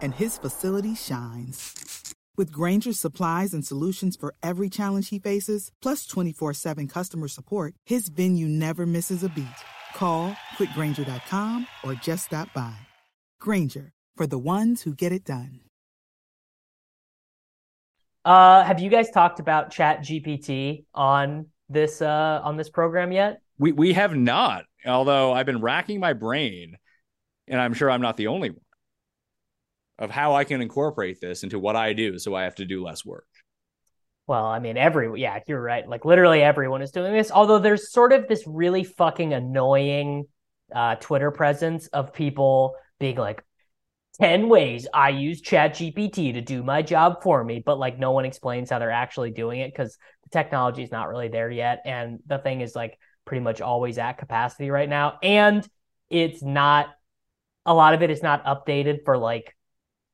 and his facility shines. With Grainger's supplies and solutions for every challenge he faces, plus 24 7 customer support, his venue never misses a beat. Call click grainger.com or just stop by. Grainger, for the ones who get it done. Uh, have you guys talked about Chat GPT on this uh, on this program yet? We we have not. Although I've been racking my brain, and I'm sure I'm not the only one of how I can incorporate this into what I do so I have to do less work. Well, I mean, every yeah, you're right. Like literally everyone is doing this. Although there's sort of this really fucking annoying uh, Twitter presence of people being like, 10 ways I use Chat GPT to do my job for me, but like no one explains how they're actually doing it because the technology is not really there yet. And the thing is like pretty much always at capacity right now. And it's not a lot of it is not updated for like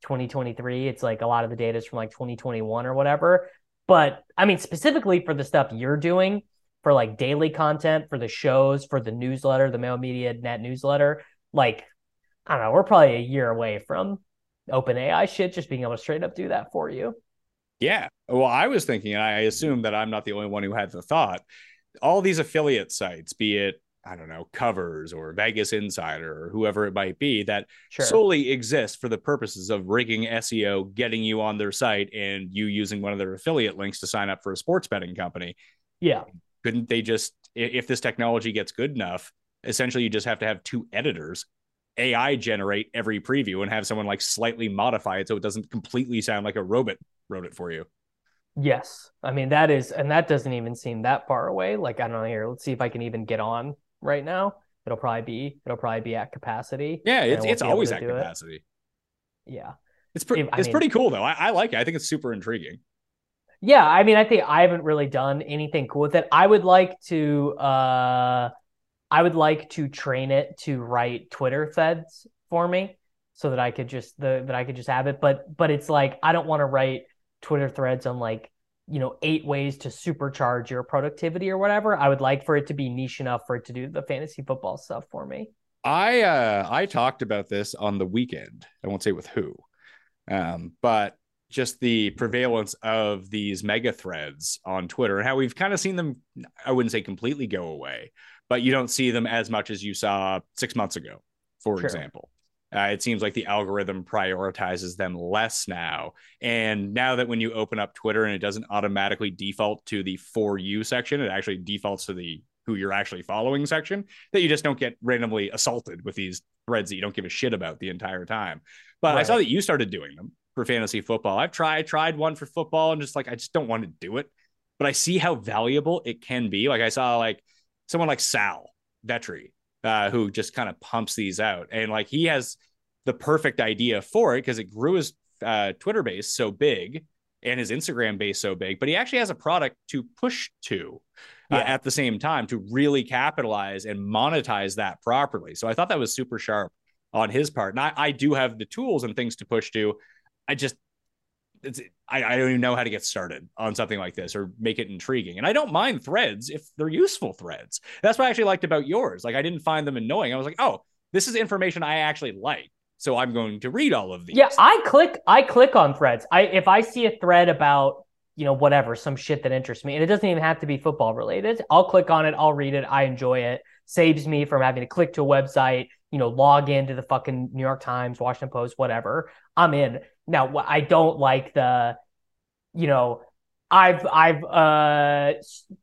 2023. It's like a lot of the data is from like 2021 or whatever. But I mean, specifically for the stuff you're doing for like daily content, for the shows, for the newsletter, the Mayo Media Net newsletter, like, I don't know, we're probably a year away from OpenAI shit, just being able to straight up do that for you. Yeah. Well, I was thinking, and I assume that I'm not the only one who had the thought. All these affiliate sites, be it I don't know, covers or Vegas Insider or whoever it might be that Sure. solely exists for the purposes of rigging SEO, getting you on their site, and you using one of their affiliate links to sign up for a sports betting company. yeah. Couldn't they just, if this technology gets good enough, essentially you just have to have two editors, AI generate every preview and have someone like slightly modify it so it doesn't completely sound like a robot wrote it for you. Yes. I mean, that is, and that doesn't even seem that far away. Like, I don't know here. Let's see if I can even get on right now. It'll probably be, it'll probably be at capacity. Yeah, it's it's always at do it. capacity. Yeah. It's pretty it's mean- pretty cool though. I, I like it. I think it's super intriguing. Yeah, I mean, I think I haven't really done anything cool with it. I would like to uh I would like to train it to write Twitter threads for me so that I could just the that I could just have it. But but it's like I don't want to write Twitter threads on like, you know, eight ways to supercharge your productivity or whatever. I would like for it to be niche enough for it to do the fantasy football stuff for me. I uh I talked about this on the weekend. I won't say with who. Um, but just the prevalence of these mega threads on Twitter and how we've kind of seen them, I wouldn't say completely go away, but you don't see them as much as you saw six months ago, for Sure. example. Uh, it seems like the algorithm prioritizes them less now. And now that when you open up Twitter and it doesn't automatically default to the for you section, it actually defaults to the who you're actually following section, that you just don't get randomly assaulted with these threads that you don't give a shit about the entire time. But I saw that you started doing them for fantasy football. I've tried tried one for football and just like I just don't want to do it. But I see how valuable it can be. Like I saw like someone like Sal Vetri, uh, who just kind of pumps these out. And like he has the perfect idea for it because it grew his uh, Twitter base so big and his Instagram base so big, but he actually has a product to push to uh, at the same time to really capitalize and monetize that properly. So I thought that was super sharp on his part. And I, I do have the tools and things to push to. I just, it's, I, I don't even know how to get started on something like this or make it intriguing. And I don't mind threads if they're useful threads. That's what I actually liked about yours. Like I didn't find them annoying. I was like, oh, this is information I actually like. So I'm going to read all of these. Yeah, I click I click on threads. I if I see a thread about, you know, whatever, some shit that interests me, and it doesn't even have to be football related, I'll click on it, I'll read it, I enjoy it. Saves me from having to click to a website, you know, log into the fucking New York Times, Washington Post, whatever. I'm in. Now, I don't like the, you know, I've I've uh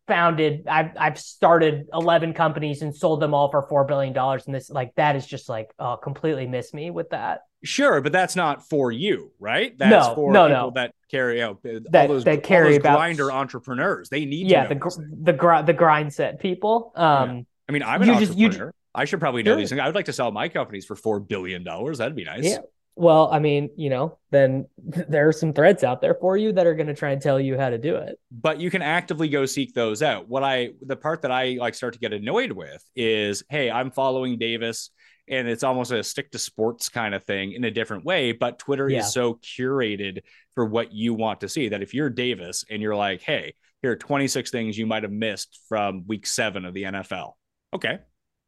founded I've I've started 11 companies and sold them all for 4 billion dollars and this like that is just like uh completely miss me with that. Sure, but that's not for you, right? That's No, for no, people no. that carry out all That- those, that carry about- grinder entrepreneurs. They need yeah, to the gr- the gr- the grind set people. Um, I mean, I'm an you just- you. I should probably know Sure. these things. I would like to sell my companies for four billion dollars. That'd be nice. yeah. Well, I mean, you know, then there are some threads out there for you that are going to try and tell you how to do it. but you can actively go seek those out. What I the part that I like start to get annoyed with is, hey, I'm following Davis and it's almost a stick to sports kind of thing in a different way, but Twitter Yeah. is so curated for what you want to see that if you're Davis and you're like, hey, here are 26 things you might have missed from week 7 of the NFL. Okay.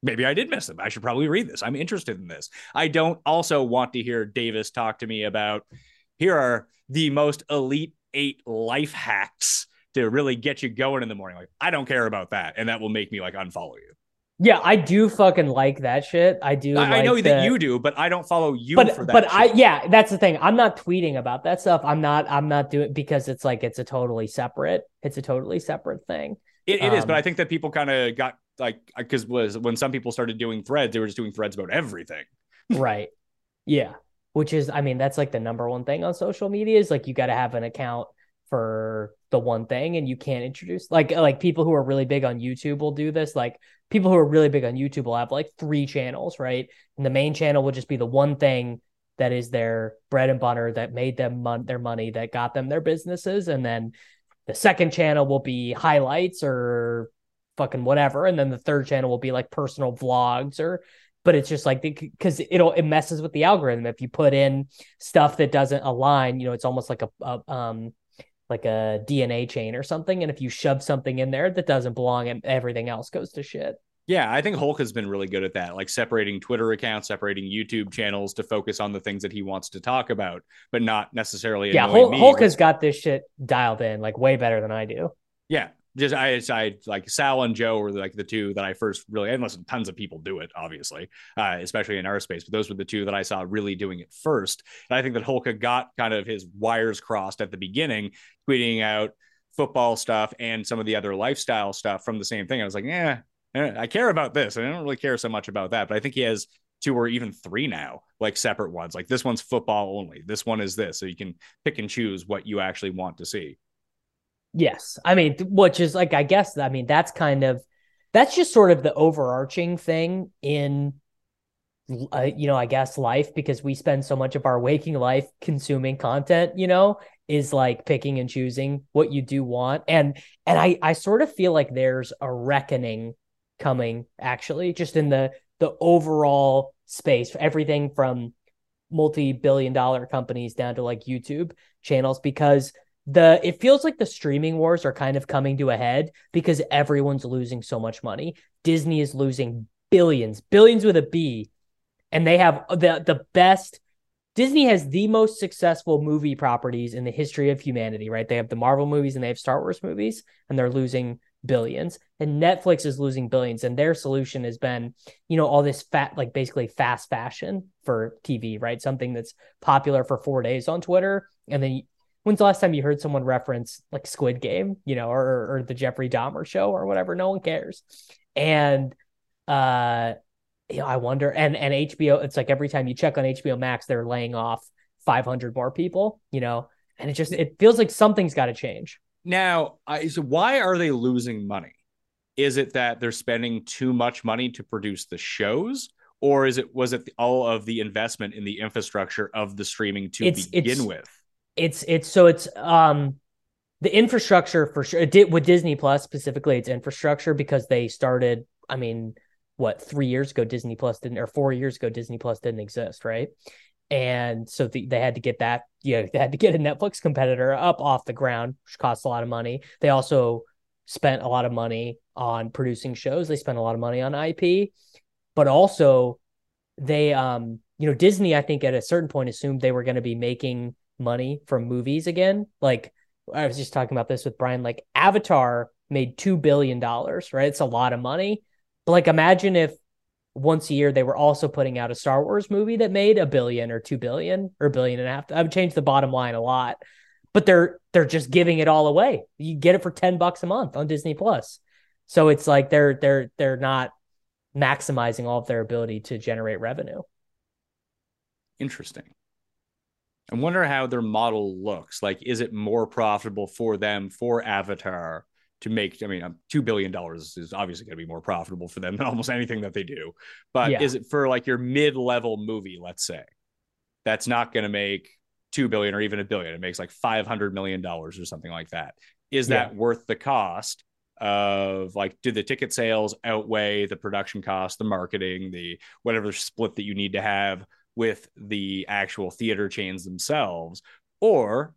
Maybe I did miss them. I should probably read this. I'm interested in this. I don't also want to hear Davis talk to me about here are the most elite eight life hacks to really get you going in the morning. Like, I don't care about that. And that will make me like unfollow you. Yeah, I do fucking like that shit. I do. I, I like know that you do, but I don't follow you but for that. but I yeah, that's the thing. I'm not tweeting about that stuff. I'm not. I'm not doing because it's like it's a totally separate. It's a totally separate thing. It, it is, but Um, I think that people kind of got like because was when some people started doing threads, they were just doing threads about everything. right. Yeah. Which is, I mean, that's like the number one thing on social media is like you got to have an account for the one thing and you can't introduce like like people who are really big on YouTube will do this. Like people who are really big on YouTube will have like three channels, right? And the main channel will just be the one thing that is their bread and butter that made them mon- their money that got them their businesses and then the second channel will be highlights or fucking whatever and then the third channel will be like personal vlogs or but it's just like because it'll it messes with the algorithm if you put in stuff that doesn't align you know it's almost like a, a um like a dna chain or something and if you shove something in there that doesn't belong and everything else goes to shit Yeah, I think Hulk has been really good at that, like separating Twitter accounts, separating YouTube channels to focus on the things that he wants to talk about, but not necessarily. Yeah, Hulk, me Hulk has got this shit dialed in like way better than I do. Yeah, just I, I like Sal and Joe were like the two that I first really, listen, tons of people do it, obviously, uh, especially in our space, but those were the two that I saw really doing it first. And I think that Holka got kind of his wires crossed at the beginning, tweeting out football stuff and some of the other lifestyle stuff from the same thing. I was like, yeah, I care about this. and I don't really care so much about that, but I think he has two or even three now, like separate ones. Like this one's football only. This one is this, so you can pick and choose what you actually want to see. Yes. I mean, which is like, I guess, I mean, that's kind of, that's just sort of the overarching thing in, uh, you know, I guess life because we spend so much of our waking life consuming content, you know, is like picking and choosing what you do want. And, and I, I sort of feel like there's a reckoning coming actually just in the, the overall space, everything from multi-billion dollar companies down to like YouTube channels because the it feels like the streaming wars are kind of coming to a head because everyone's losing so much money. Disney is losing billions, billions with a B, and they have the the best Disney has the most successful movie properties in the history of humanity, right? They have the Marvel movies and they have Star Wars movies, and they're losing billions. And Netflix is losing billions. And their solution has been, you know, all this fat, like basically fast fashion for TV, right? Something that's popular for four days on Twitter. And then when's the last time you heard someone reference like Squid Game, you know, or or the Jeffrey Dahmer show or whatever? No one cares. And uh you know, I wonder and and HBO, it's like every time you check on HBO Max, they're laying off 500 more people, you know, and it just it feels like something's got to change. Now, I, so why are they losing money? Is it that they're spending too much money to produce the shows, or is it was it all of the investment in the infrastructure of the streaming to It's- begin it's- with? It's it's so it's um the infrastructure for sure. It did with Disney Plus specifically. It's infrastructure because they started. I mean, what three years ago Disney Plus didn't, or four years ago Disney Plus didn't exist, right? And so the, they had to get that. Yeah, they had to get a Netflix competitor up off the ground, which costs a lot of money. They also spent a lot of money on producing shows. They spent a lot of money on IP, but also they um you know Disney I think at a certain point assumed they were going to be making money from movies again. Like I was just talking about this with Brian like Avatar made 2 billion dollars, right? It's a lot of money. But like imagine if once a year they were also putting out a Star Wars movie that made a billion or 2 billion or a billion and a half. I would change the bottom line a lot. But they're they're just giving it all away. You get it for 10 bucks a month on Disney Plus. So it's like they're they're they're not maximizing all of their ability to generate revenue. Interesting. I wonder how their model looks. Like, is it more profitable for them for Avatar to make? I mean, um, two billion dollars is obviously going to be more profitable for them than almost anything that they do. But Yeah. is it for like your mid-level movie? Let's say that's not going to make two billion or even a billion. It makes like five hundred million dollars or something like that. Is Yeah. that worth the cost? Of like, do the ticket sales outweigh the production cost, the marketing, the whatever split that you need to have with the actual theater chains themselves or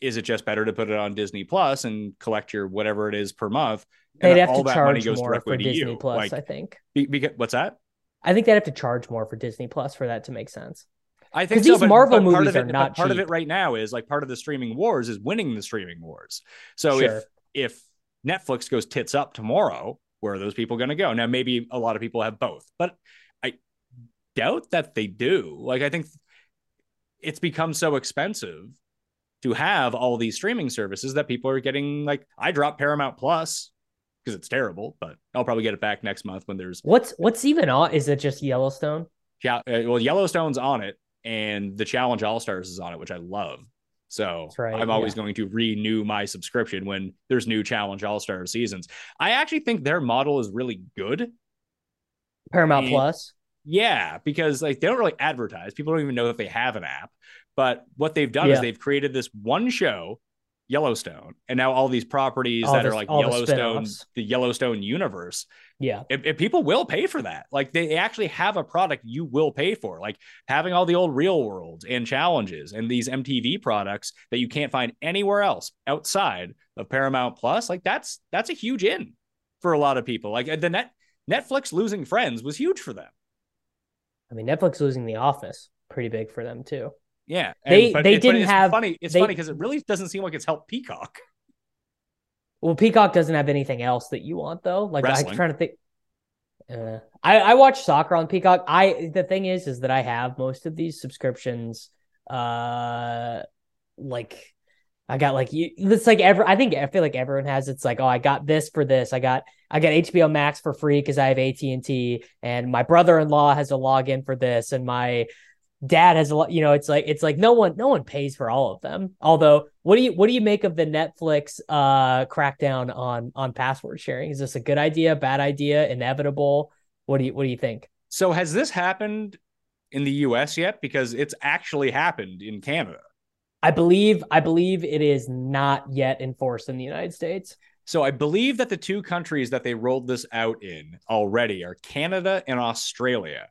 is it just better to put it on Disney Plus and collect your whatever it is per month and They'd have all to that money charge goes more directly for Disney you Plus, like I think. be, because, what's that I think they'd have to charge more for Disney Plus for that to make sense. I think so, these but, Marvel but part movies of it, are not part of it right now is like part of the streaming wars is winning the streaming wars. So Sure. if if Netflix goes tits up tomorrow, where are those people going to go? Now maybe a lot of people have both, but doubt that they do. Like I think it's become so expensive to have all these streaming services that people are getting like I drop Paramount Plus because it's terrible, but I'll probably get it back next month when there's What's what's even on? Is it just Yellowstone? yeah, uh, well, Yellowstone's on it, and the Challenge All Stars is on it, which I love. So right, I'm always yeah. going to renew my subscription when there's new Challenge All Star seasons. I actually think their model is really good. Paramount And- Plus. Yeah, because like they don't really advertise. People don't even know that they have an app. But what they've done is they've created this one show, Yellowstone, and now all these properties All that the- are like all the Yellowstone, the Yellowstone universe Yeah. if, if people will pay for that like they actually have a product you will pay for like having all the old real worlds and challenges and these mtv products that you can't find anywhere else outside of paramount plus like that's that's a huge in for a lot of people like the net Netflix losing Friends was huge for them. I mean, Netflix losing The Office, pretty big for them too. Yeah, They- they didn't it's have- funny. It's they- funny because it really doesn't seem like it's helped Peacock. Well, Peacock doesn't have anything else that you want though. Like I'm trying to think. Uh, I I watch soccer on Peacock. I the thing is, is that I have most of these subscriptions. Uh, like I got like you. It's like ever. I think I feel like everyone has. It's like oh, I got this for this. I got I got HBO Max for free because I have AT and my brother in law has a login for this, and my dad has a lot you know it's like it's like no one no one pays for all of them although what do you what do you make of the netflix uh crackdown on on password sharing is this a good idea bad idea inevitable what do you what do you think So has this happened in the U.S. yet? Because it's actually happened in Canada. I believe i believe it is not yet enforced in the united states So I believe that the two countries that they rolled this out in already are Canada and Australia.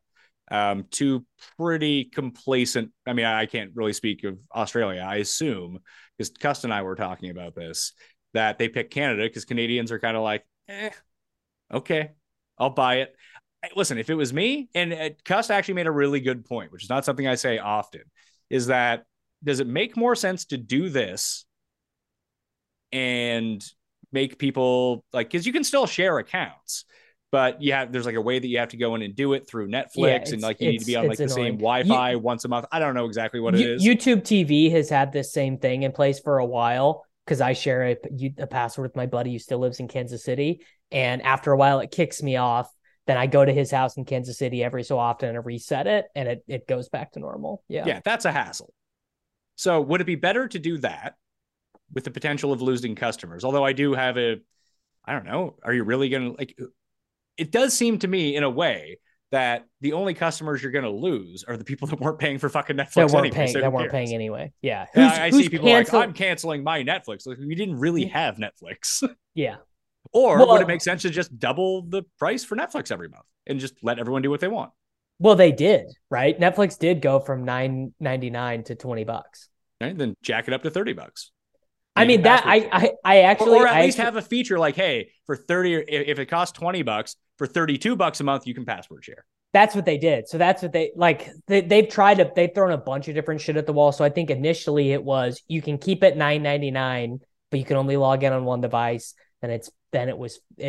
Um, two pretty complacent. I mean, I can't really speak of Australia. I assume because Cust and I were talking about this that they picked Canada because Canadians are kind of like, eh, okay, I'll buy it. Listen, if it was me, and uh, Cust actually made a really good point, which is not something I say often, is that does it make more sense to do this and make people like because you can still share accounts but you have there's like a way that you have to go in and do it through netflix it's- and like you need to be on like the same wi-fi You- once a month. I don't know exactly what it You- is. Youtube tv has had this same thing in place for a while because i share a, a password with my buddy who still lives in kansas city and after a while it kicks me off. Then i go to his house in kansas city every so often and reset it and it, it goes back to normal. Yeah. Yeah that's a hassle so would it be better to do that with the potential of losing customers although i do have a i don't know are you really gonna like it does seem to me in a way that the only customers you're going to lose are the people that weren't paying for fucking Netflix that weren't anyway, paying so that weren't paying anyway yeah Who's- I who's see people cancel- like, I'm canceling my Netflix. Like, we didn't really have Netflix. yeah or Well- would it make sense to just double the price for Netflix every month and just let everyone do what they want? Well they did right netflix did go from 9.99 to 20 bucks Right? Then jack it up to 30 bucks. i mean that i i, I actually or, or at I least actu- have a feature like, hey, for 30 or if it costs 20 bucks, for 32 bucks a month, you can password share. That's what they did. So that's what they like. They, they've tried to. They've thrown a bunch of different shit at the wall. So I think initially it was you can keep it nine ninety nine, but you can only log in on one device. And it's then it was, uh,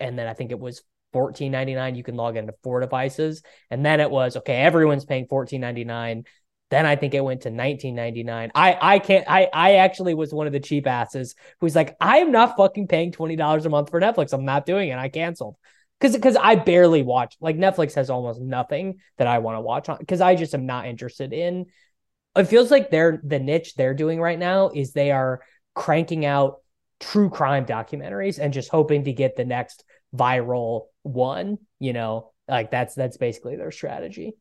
and then I think it was fourteen ninety nine. You can log into four devices, and then it was okay. Everyone's paying fourteen ninety nine. Then I think it went to nineteen ninety nine. I I can't. I I actually was one of the cheap asses who's like, I am not fucking paying twenty dollars a month for Netflix. I'm not doing it. I canceled because because I barely watch. Like Netflix has almost nothing that I want to watch on because I just am not interested in. It feels like they're the niche they're doing right now is they are cranking out true crime documentaries and just hoping to get the next viral one. You know, like that's that's basically their strategy.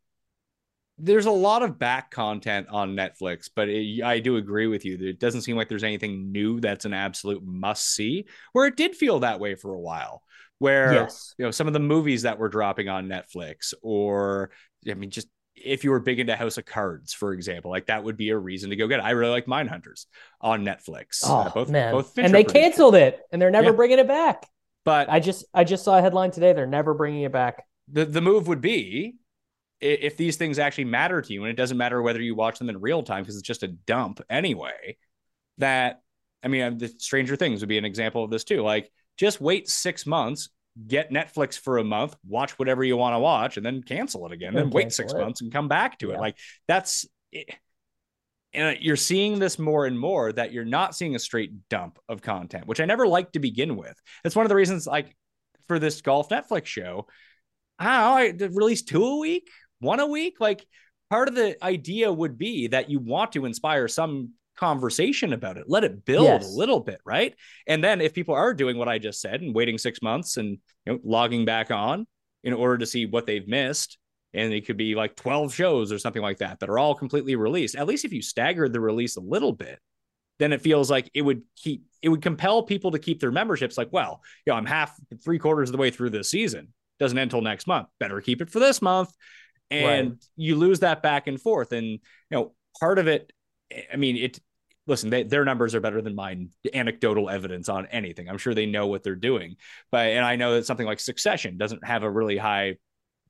There's a lot of back content on Netflix, but it, I do agree with you. that It doesn't seem like there's anything new that's an absolute must see. Where it did feel that way for a while, where Yes. you know some of the movies that were dropping on Netflix, or I mean, just if you were big into House of Cards, for example, like that would be a reason to go get it. I really like Mindhunters on Netflix. Oh Uh, both, man, both Fincher and they produced canceled it, and they're never Yeah. bringing it back. But I just I just saw a headline today. They're never bringing it back. the the move would be if these things actually matter to you and it doesn't matter whether you watch them in real time because it's just a dump anyway that i mean uh, the stranger things would be an example of this too like just wait six months get netflix for a month watch whatever you want to watch and then cancel it again then And wait six it. months and come back to Yeah. it like that's it. And you're seeing this more and more that you're not seeing a straight dump of content which i never liked to begin with that's one of the reasons like for this golf netflix show I don't know, I release two a week, one a week. Like part of the idea would be that you want to inspire some conversation about it. Let it build Yes. a little bit, right? And then if people are doing what I just said and waiting six months and you know logging back on in order to see what they've missed, and it could be like 12 shows or something like that that are all completely released. At least if you staggered the release a little bit, then it feels like it would keep it would compel people to keep their memberships like, well, you know, I'm half three quarters of the way through this season. Doesn't end until next month. Better keep it for this month. And Right. you lose that back and forth. And you know, part of it, I mean, it listen, they, their numbers are better than mine. Anecdotal evidence on anything. I'm sure they know what they're doing. But and I know that something like Succession doesn't have a really high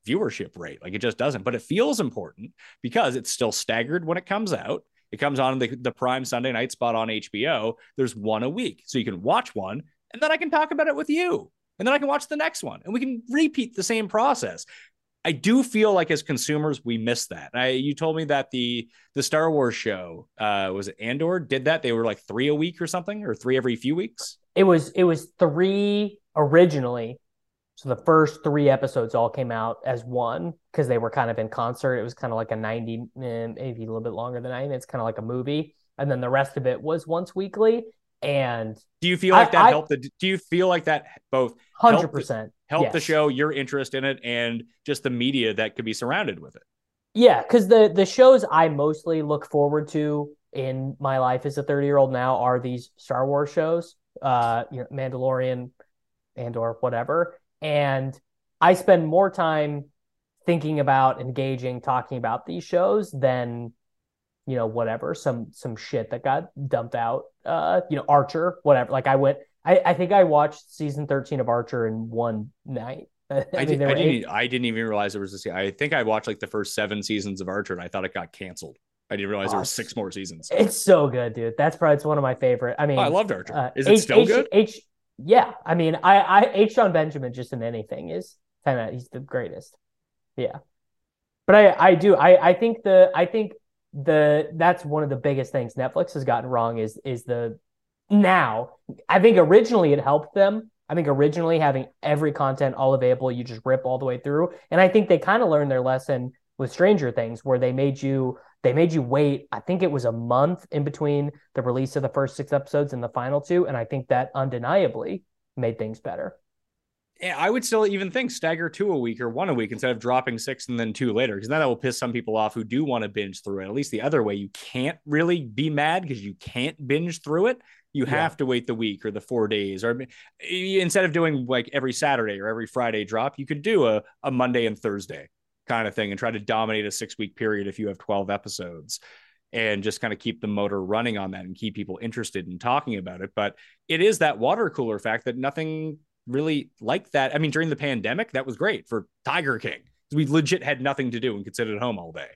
viewership rate. Like it just doesn't. But it feels important because it's still staggered when it comes out. It comes on the, the prime Sunday night spot on HBO. There's one a week. So you can watch one and then I can talk about it with you. And then I can watch the next one and we can repeat the same process. I do feel like as consumers we miss that. I, you told me that the the Star Wars show uh, was it Andor did that. They were like three a week or something, or three every few weeks. It was it was three originally. So the first three episodes all came out as one because they were kind of in concert. It was kind of like a ninety, eh, maybe a little bit longer than ninety. It's kind of like a movie, and then the rest of it was once weekly. And do you feel like I- that I- helped the? Do you feel like that both hundred helped the- percent help the show, your interest in it, and just the media that could be surrounded with it? Yeah, because the the shows I mostly look forward to in my life as a 30 year old now are these Star Wars shows, uh, you know, Mandalorian, Andor whatever. And I spend more time thinking about, engaging, talking about these shows than, you know, whatever, some some shit that got dumped out. Uh, you know, Archer, whatever. Like I went, I, I think I watched season 13 of Archer in one night. I, I, mean, did, there I were didn't. I didn't even realize there was this. I think I watched like the first seven seasons of Archer, and I thought it got canceled. I didn't realize there Oh, was six more seasons. It's so good, dude. That's probably it's one of my favorite. I mean, Oh, I loved Archer. Uh, Is it H- still H- good? H, yeah. I mean, I, I, H. John Benjamin just in anything is kind of he's the greatest. Yeah, but I, I do. I, I think the, I think the that's one of the biggest things Netflix has gotten wrong is is the now. I think originally it helped them. I think originally having every content all available, you just rip all the way through, and I think they kind of learned their lesson with Stranger Things, where they made you they made you wait. I think it was a month in between the release of the first six episodes and the final two, and I think that undeniably made things better. Yeah, I would still even think stagger two a week or one a week instead of dropping six and then two later, because then that will piss some people off who do want to binge through it. At least the other way, you can't really be mad because you can't binge through it. You Yeah. have to wait the week or the four days, or instead of doing like every Saturday or every Friday drop, you could do a, a Monday and Thursday kind of thing and try to dominate a six week period if you have 12 episodes and just kind of keep the motor running on that and keep people interested in talking about it. But it is that water cooler fact that nothing really like that. I mean, during the pandemic, that was great for Tiger King. We legit had nothing to do and could sit at home all day.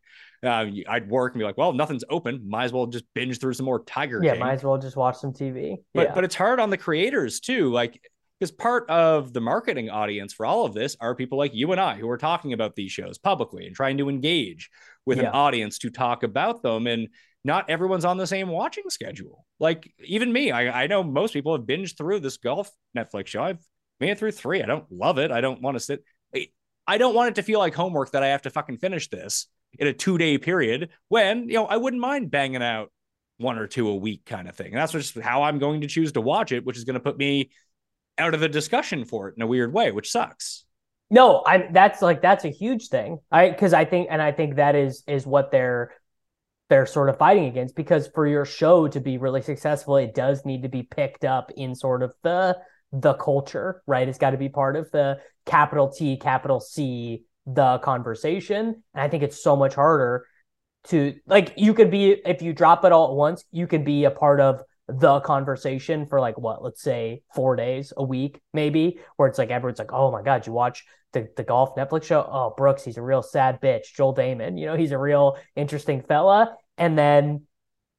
Uh, I'd work and be like, well, nothing's open. Might as well just binge through some more Tiger Yeah, King. might as well just watch some TV. But yeah. but it's hard on the creators too. Like because part of the marketing audience for all of this are people like you and I who are talking about these shows publicly and trying to engage with Yeah. an audience to talk about them. And not everyone's on the same watching schedule. Like even me, I, I know most people have binged through this golf Netflix show. I've made it through three. I don't love it. I don't want to sit. I- don't want it to feel like homework that I have to fucking finish this in a two day period when, you know, I wouldn't mind banging out one or two a week kind of thing. And that's just how I'm going to choose to watch it, which is going to put me out of the discussion for it in a weird way, which sucks. No, I that's like that's a huge thing. I because I think and I think that is is what they're they're sort of fighting against because for your show to be really successful, it does need to be picked up in sort of the the culture, right? It's got to be part of the capital T, capital C, the conversation. And I think it's so much harder to like you could be if you drop it all at once, you could be a part of the conversation for like what let's say four days a week maybe where it's like everyone's like oh my god you watch the, the golf netflix show? Oh brooks he's a real sad bitch. Joel Dahmen you know he's a real interesting fella. And then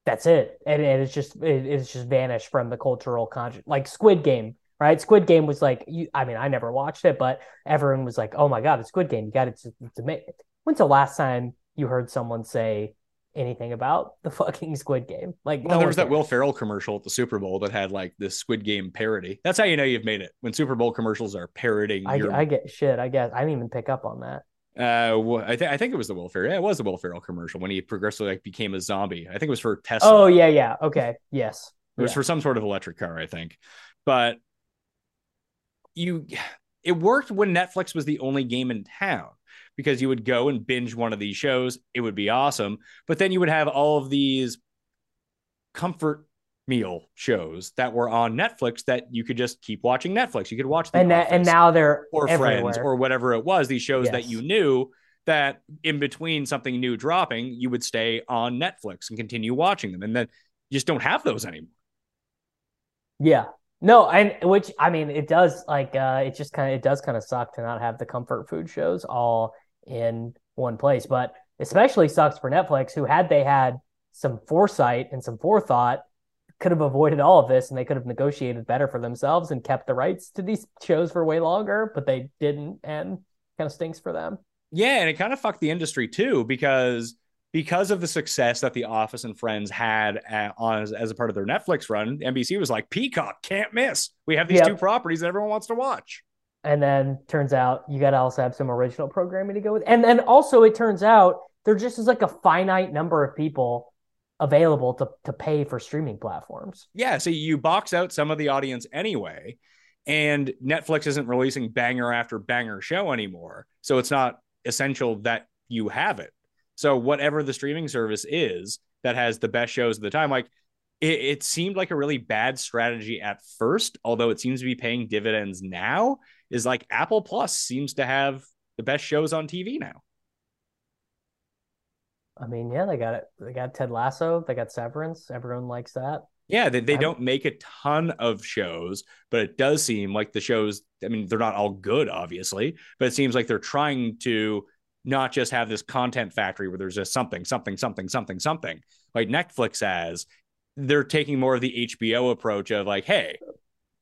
that's it. And, and it's just it, it's just vanished from the cultural conscious like squid game right? Squid game was like you i mean i never watched it but everyone was like oh my god it's squid game. You got it it's, it's amazing when's the last time you heard someone say anything about the fucking squid game like Well, no there was that. Will Ferrell commercial at the Super Bowl that had like this Squid Game parody. That's how you know you've made it when Super Bowl commercials are parodying I, your. I get shit. I guess I didn't even pick up on that. uh, I think I think it was the Will Ferrell. Yeah, it was the Will Ferrell commercial when he progressively like became a zombie. I think it was for Tesla. Oh yeah, yeah. Okay, yes. It was Yeah. for some sort of electric car, I think. But you it worked when Netflix was the only game in town because you would go and binge one of these shows. It would be awesome. But then you would have all of these comfort meal shows that were on Netflix that you could just keep watching Netflix. You could watch and that, and now they're or everywhere. Friends or whatever it was, these shows that you knew that in between something new dropping, you would stay on Netflix and continue watching them. And then you just don't have those anymore. Yeah. No, and which I mean, it does like uh it just kind of it does kind of suck to not have the comfort food shows all in one place, but especially sucks for Netflix, who had they had some foresight and some forethought, could have avoided all of this and they could have negotiated better for themselves and kept the rights to these shows for way longer, but they didn't, and kind of stinks for them. Yeah, and it kind of fucked the industry too because because of the success that The Office and Friends had at, on as, as, a part of their Netflix run, NBC was like, Peacock can't miss. We have these yep. two properties that everyone wants to watch. And then turns out you got to also have some original programming to go with. And then also it turns out there just is like a finite number of people available to, to pay for streaming platforms. Yeah. So you box out some of the audience anyway. And Netflix isn't releasing banger after banger show anymore. So it's not essential that you have it. So whatever the streaming service is that has the best shows at the time, like it, it, seemed like a really bad strategy at first, although it seems to be paying dividends now. Is like Apple Plus seems to have the best shows on TV now. I mean, yeah, they got it. They got Ted Lasso. They got Severance. Everyone likes that. Yeah, they, they don't make a ton of shows, but it does seem like the shows. I mean, they're not all good, obviously, but it seems like they're trying to not just have this content factory where there's just something, something, something, something, something like Netflix has. They're taking more of the HBO approach of like, hey,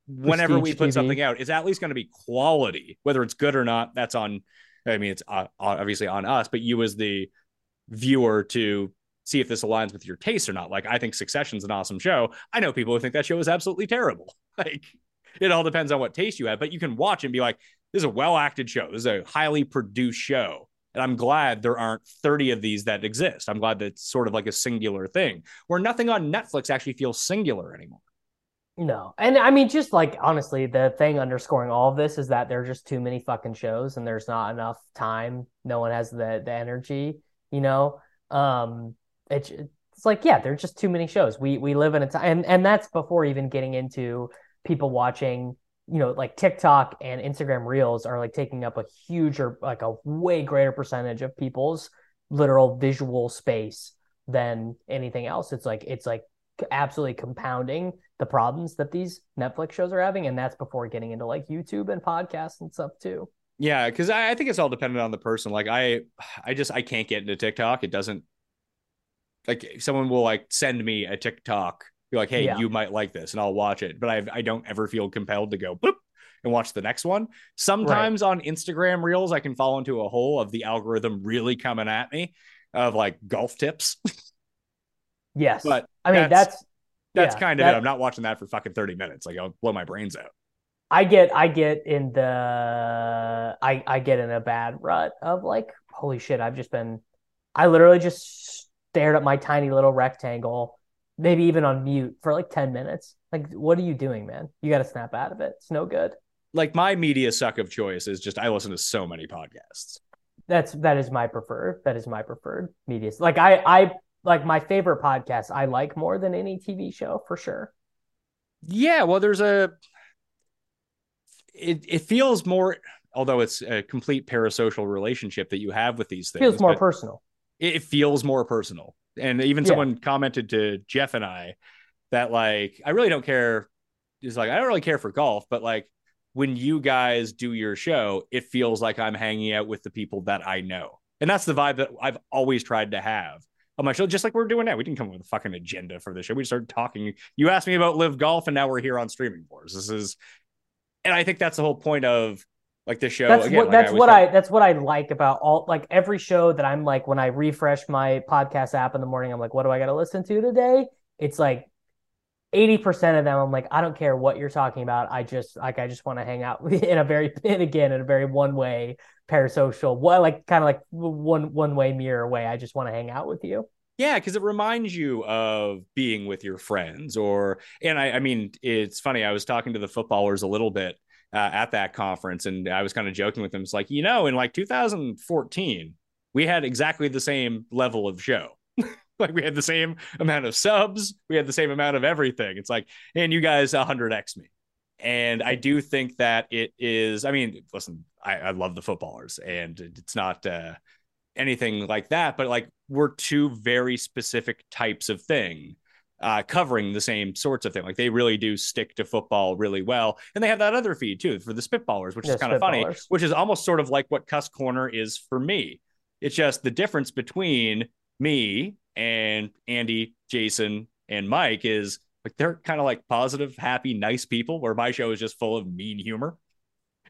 whenever we put TV. something out, it's at least going to be quality, whether it's good or not. That's on. I mean, it's uh, obviously on us, but you as the viewer to see if this aligns with your taste or not. Like, I think Succession's an awesome show. I know people who think that show is absolutely terrible. Like, it all depends on what taste you have, but you can watch and be like, this is a well acted show. This is a highly produced show. And I'm glad there aren't 30 of these that exist. I'm glad that it's sort of like a singular thing where nothing on Netflix actually feels singular anymore. No. And I mean, just like honestly, the thing underscoring all of this is that there are just too many fucking shows and there's not enough time. No one has the, the energy, you know? Um, it's, it's like, yeah, there's just too many shows. We, we live in a time, and, and that's before even getting into people watching you know, like TikTok and Instagram Reels are like taking up a huge or like a way greater percentage of people's literal visual space than anything else. It's like it's like absolutely compounding the problems that these Netflix shows are having, and that's before getting into like YouTube and podcasts and stuff too. Yeah, because I, I think it's all dependent on the person. Like I, I just I can't get into TikTok. It doesn't like someone will like send me a TikTok be like, hey, yeah. you might like this, and I'll watch it. But I I don't ever feel compelled to go boop and watch the next one. Sometimes right. on Instagram Reels, I can fall into a hole of the algorithm really coming at me of like golf tips. yes, but I mean that's that's, that's yeah, kind of that, it. I'm not watching that for fucking 30 minutes. Like I'll blow my brains out. I get I get in the I I get in a bad rut of like holy shit I've just been I literally just stared at my tiny little rectangle maybe even on mute for like 10 minutes. Like, what are you doing, man? You got to snap out of it. It's no good. Like, my media suck of choice is just I listen to so many podcasts. That's that is my preferred. That is my preferred media. Like, I, I, like my favorite podcast, I like more than any TV show for sure. Yeah. Well, there's a, it, it feels more, although it's a complete parasocial relationship that you have with these things. Feels more personal. It, feels more personal and even yeah. someone commented to Jeff and I that like I really don't care. Is like I don't really care for golf, but like when you guys do your show, it feels like I'm hanging out with the people that I know, and that's the vibe that I've always tried to have on my show. Just like we're doing now, we didn't come up with a fucking agenda for the show. We started talking. You asked me about LIV Golf, and now we're here on streaming wars. This is, and I think that's the whole point of like the show that's again, what like that's I what i that's what i like about all like every show that i'm like when i refresh my podcast app in the morning i'm like what do i got to listen to today it's like 80% of them i'm like i don't care what you're talking about i just like i just want to hang out in a very and again in a very one way parasocial what like kind of like one one way mirror way i just want to hang out with you yeah, because it reminds you of being with your friends, or and I, I mean, it's funny. I was talking to the footballers a little bit uh, at that conference, and I was kind of joking with them. It's like you know, in like 2014, we had exactly the same level of show. like we had the same amount of subs, we had the same amount of everything. It's like, and you guys 100x me. And I do think that it is. I mean, listen, I, I love the footballers, and it's not uh, anything like that. But like, we're two very specific types of thing uh, covering the same sorts of thing. Like they really do stick to football really well. And they have that other feed too for the Spitballers, which Yeah, is kind of funny, which is almost sort of like what Cuss Corner is for me. It's just the difference between me and Andy, Jason, and Mike is like they're kind of like positive, happy, nice people, where my show is just full of mean humor.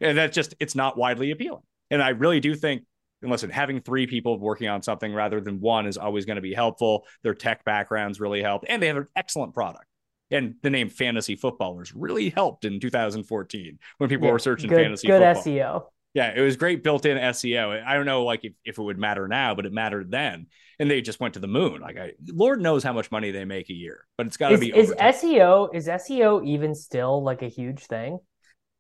And that's just, it's not widely appealing. And I really do think and listen, having three people working on something rather than one is always going to be helpful. Their tech backgrounds really helped, and they have an excellent product. And the name Fantasy Footballers really helped in 2014 when people Yeah, were searching good, fantasy good football. SEO. Yeah, it was great built-in SEO. I don't know, like if, if it would matter now, but it mattered then. And they just went to the moon. Like, I, Lord knows how much money they make a year, but it's got to be. is. SEO is SEO even still like a huge thing?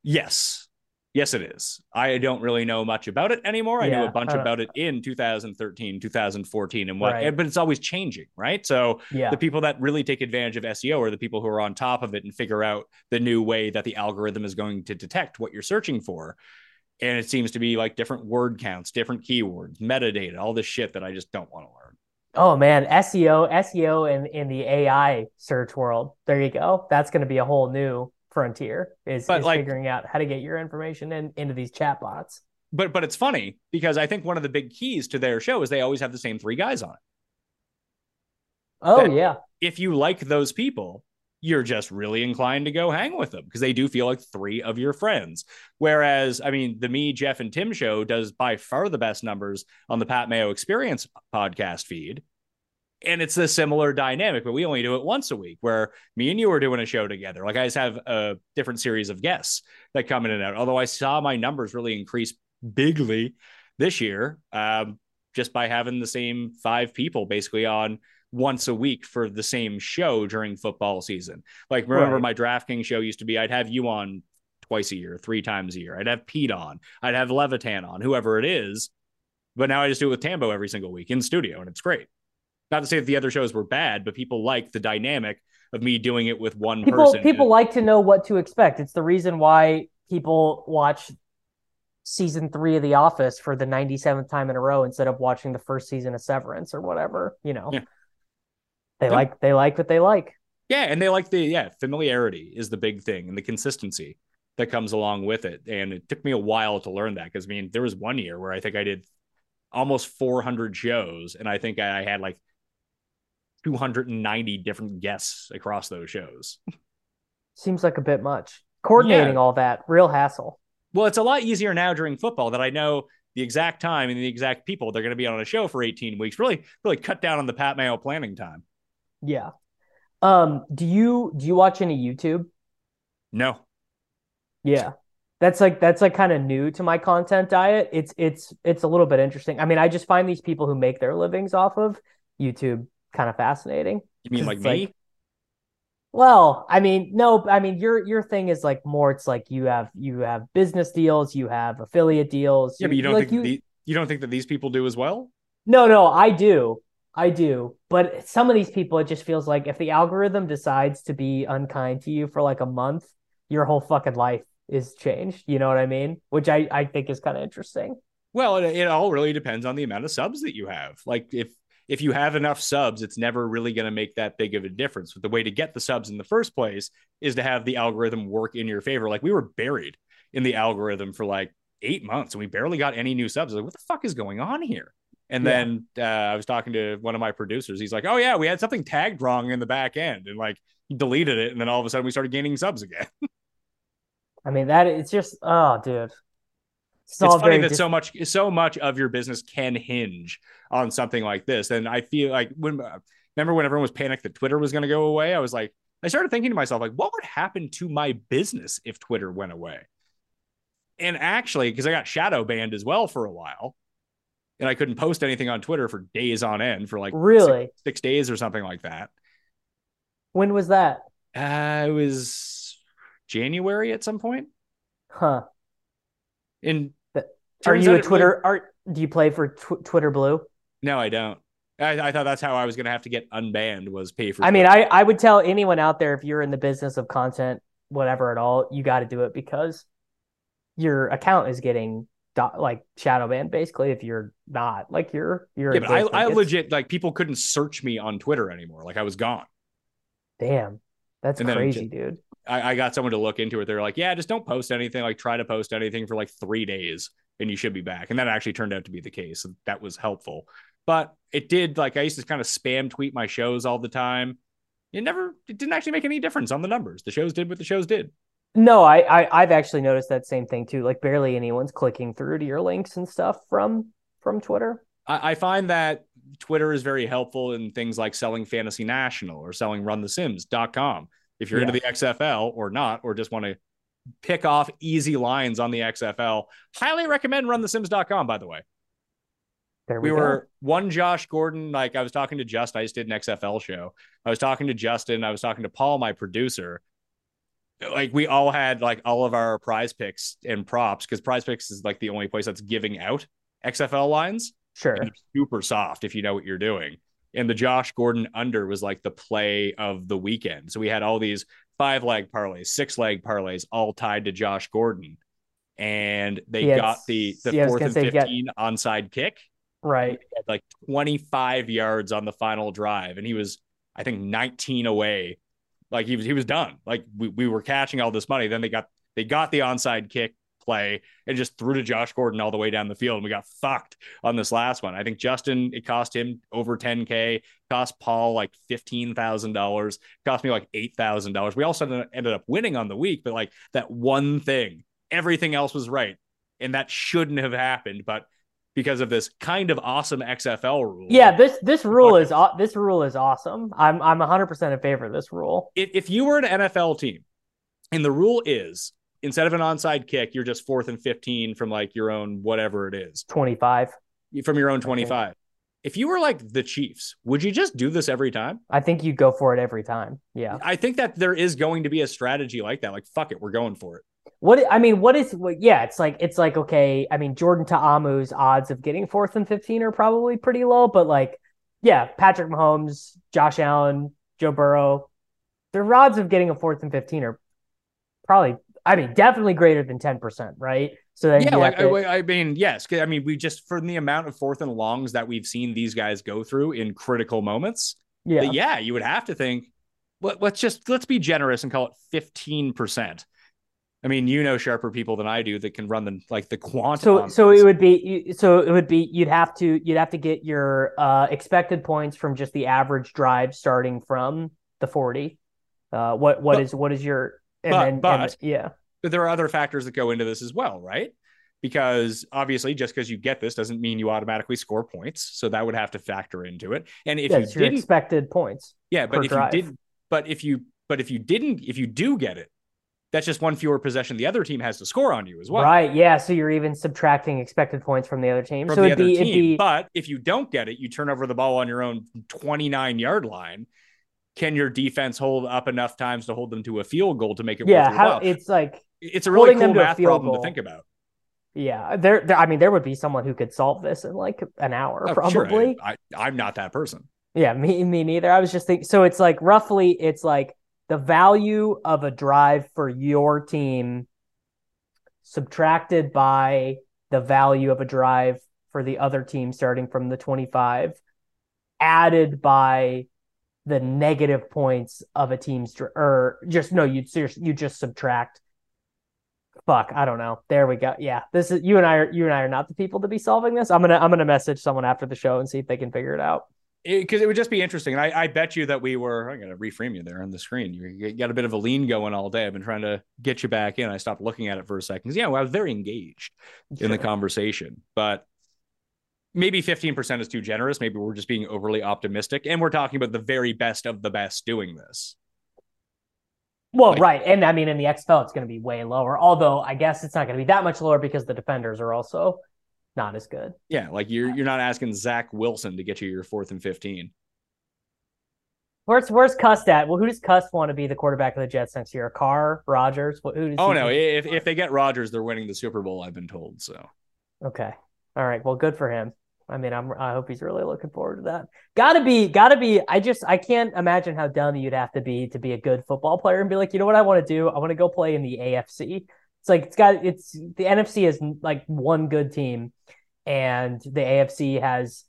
Yes. Yes, it is. I don't really know much about it anymore. I knew a bunch uh, about it in 2013, 2014, and what, Right. but it's always changing, right? So Yeah. the people that really take advantage of SEO are the people who are on top of it and figure out the new way that the algorithm is going to detect what you're searching for. And it seems to be like different word counts, different keywords, metadata, all this shit that I just don't want to learn. Oh man, SEO, SEO in in the AI search world. There you go. That's going to be a whole new frontier. Is, is like- figuring out how to get your information in, into these chatbots. But but it's funny because I think one of the big keys to their show is they always have the same three guys on it. Oh That- yeah, if you like those people, you're just really inclined to go hang with them because they do feel like three of your friends. Whereas, I mean, the Me, Jeff, and Tim show does by far the best numbers on the Pat Mayo Experience podcast feed. And it's a similar dynamic, but we only do it once a week where me and you are doing a show together. Like I just have a different series of guests that come in and out. Although I saw my numbers really increase bigly this year um, just by having the same five people basically on once a week for the same show during football season. Like remember Right. my DraftKings show used to be I'd have you on twice a year, three times a year. I'd have Pete on, I'd have Levitan on, whoever it is. But now I just do it with Tambo every single week in studio, and it's great. Not to say that the other shows were bad, but people like the dynamic of me doing it with one people person. people like to know what to expect. It's the reason why people watch season three of The Office for the ninety seventh time in a row instead of watching the first season of Severance or whatever. You know, Yeah. They Yeah. like they like what they like. Yeah, and they like the yeah, familiarity is the big thing and the consistency that comes along with it. And it took me a while to learn that because I mean, there was one year where I think I did almost 400 shows and I think I had like 290 different guests across those shows. Seems like a bit much. Coordinating Yeah. all that, real hassle. Well, it's a lot easier now during football that I know the exact time and the exact people they're going to be on a show for 18 weeks. Really, really cut down on the Pat Mayo planning time. Yeah. Um, do you do you watch any YouTube? No. Yeah. That's like that's like kind of new to my content diet. It's it's it's a little bit interesting. I mean, I just find these people who make their livings off of YouTube kind of fascinating. You mean like me? Well, I mean, no, I mean your your thing is like more it's like you have you have business deals, you have affiliate deals. yeah, but you don't like think the, you don't think that these people do as well? No, no, I do. I do. But some of these people, it just feels like if the algorithm decides to be unkind to you for like a month, your whole fucking life is changed. You know what I mean? Which I, I think is kind of interesting. Well, it, it all really depends on the amount of subs that you have. Like if if you have enough subs, it's never really going to make that big of a difference. But the way to get the subs in the first place is to have the algorithm work in your favor. Like we were buried in the algorithm for like eight months and we barely got any new subs. Like, what the fuck is going on here? And Yeah. then uh, I was talking to one of my producers. He's like, "Oh yeah, we had something tagged wrong in the back end," and like he deleted it. And then all of a sudden, we started gaining subs again. I mean, that it's just, oh, dude. It's, it's funny that dis- so much so much of your business can hinge on something like this and i feel like when remember when everyone was panicked that twitter was going to go away i was like i started thinking to myself like what would happen to my business if twitter went away and actually because i got shadow banned as well for a while and i couldn't post anything on twitter for days on end for like Really? six, six days or something like that When was that? uh, it was january at some point Huh. and Are you a it really- Twitter? Are do you play for tw- Twitter Blue? No, I don't. I, I thought that's how I was going to have to get unbanned was pay for. I mean, I, I would tell anyone out there if you're in the business of content, whatever at all, you got to do it because your account is getting like shadow banned basically if you're not like you're you're yeah, but I. I legit like people couldn't search me on Twitter anymore. Like I was gone. Damn, that's And crazy, just- dude. I, I got someone to look into it. They're like, yeah, just don't post anything. Like, try to post anything for like three days, and you should be back. And that actually turned out to be the case. That was helpful. But it did. Like, I used to kind of spam tweet my shows all the time. It never. It didn't actually make any difference on the numbers. The shows did what the shows did. No, I, I I've actually noticed that same thing too. Like barely anyone's clicking through to your links and stuff from from Twitter. I, I find that Twitter is very helpful in things like selling Fantasy National or selling RunTheSims.com. If you're into the XFL or not, or just want to pick off easy lines on the XFL, highly recommend RunTheSims.com. By the way. There we, we were one Josh Gordon. Like I was talking to Justin. I just did an XFL show. I was talking to Justin. I was talking to Paul, my producer. Like we all had like all of our PrizePicks and props because PrizePicks is like the only place that's giving out XFL lines. sure. Super soft if you know what you're doing. And the Josh Gordon under was like the play of the weekend. So we had all these five leg parlays, six leg parlays, all tied to Josh Gordon. And they got the the yeah, fourth and say, get- fifteen onside kick Right. like 25 yards on the final drive and he was i think 19 away like he was he was done. Like we, we were catching all this money. Then they got they got the onside kick play and just threw to josh gordon all the way down the field. And we got fucked on this last one. I think justin it cost him over 10k cost paul like $15000 cost me like $8000 we also ended up winning on the week but like that one thing everything else was right. And that shouldn't have happened but because of this kind of awesome XFL rule. Yeah, this this rule is this rule is awesome. I'm I'm 100% in favor of this rule. If, if you were an NFL team and the rule is instead of an onside kick, you're just fourth and 15 from like your own whatever it is, 25. from your own 25. If you were like the Chiefs, would you just do this every time? I think you'd go for it every time. Yeah. I think that there is going to be a strategy like that. Like, fuck it, we're going for it. What I mean, what is what, yeah, it's like it's like okay, I mean Jordan Ta'amu's odds of getting fourth and 15 are probably pretty low, but like yeah, Patrick Mahomes, Josh Allen, Joe Burrow, their odds of getting a fourth and 15 are probably I mean definitely greater than 10%, right? So then yeah, like to- I, I mean, yes, I mean, we just from the amount of fourth and longs that we've seen these guys go through in critical moments. yeah. Yeah, you would have to think. Let, let's just let's be generous and call it fifteen percent. I mean, you know sharper people than I do that can run the like the quantum. So so it would be so it would be you'd have to you'd have to get your uh expected points from just the average drive starting from the 40. Uh what what But- is what is your and but- then and- yeah. but there are other factors that go into this as well, right? Because obviously, just because you get this doesn't mean you automatically score points. So that would have to factor into it. And if yeah, you didn't, expected points. yeah, but if drive. you didn't, but if you, but if you didn't, if you do get it, that's just one fewer possession the other team has to score on you as well. Right. Yeah. So you're even subtracting expected points from the other team. from so the it'd other be, team. it'd be But if you don't get it, you turn over the ball on your own 29 yard line. Can your defense hold up enough times to hold them to a field goal to make it yeah, worth how it's like It's a really cool math problem goal. to think about. yeah, there, there I mean there would be someone who could solve this in like an hour Oh, sure, probably. I, I, I'm not that person. Yeah, me me neither. I was just thinking so it's like roughly it's like the value of a drive for your team subtracted by the value of a drive for the other team starting from the 25 added by the negative points of a team's dr- or just no you you just subtract. Fuck i don't know. There we go. Yeah this is you and i are you and i are not the people to be solving this. I'm gonna i'm gonna message someone after the show and see if they can figure it out Because it, would just be interesting. And I, I bet you that we were, I'm going to reframe you there on the screen. You, you got a bit of a lean going all day. I've been trying to get you back in. I stopped looking at it for a second. Yeah, well, I was very engaged in the conversation, but maybe 15% is too generous. Maybe we're just being overly optimistic. And we're talking about the very best of the best doing this. Well, Like- right. And I mean, in the XFL, it's going to be way lower. Although I guess it's not going to be that much lower because the defenders are also not as good. Yeah, like you're you're not asking Zach Wilson to get you your fourth and 15. Where's Where's Cust at? Well, who does Cust want to be the quarterback of the Jets next year? Carr, Rodgers? What, who does Oh no, if if they get Rodgers, they're winning the Super Bowl, I've been told. So Okay. All right. Well, good for him. I mean, I'm. I hope he's really looking forward to that. Gotta be. Gotta be. I just. I can't imagine how dumb you'd have to be to be a good football player and be like, you know what, I want to do. I want to go play in the AFC. It's like it's got. It's the NFC is like one good team, and the AFC has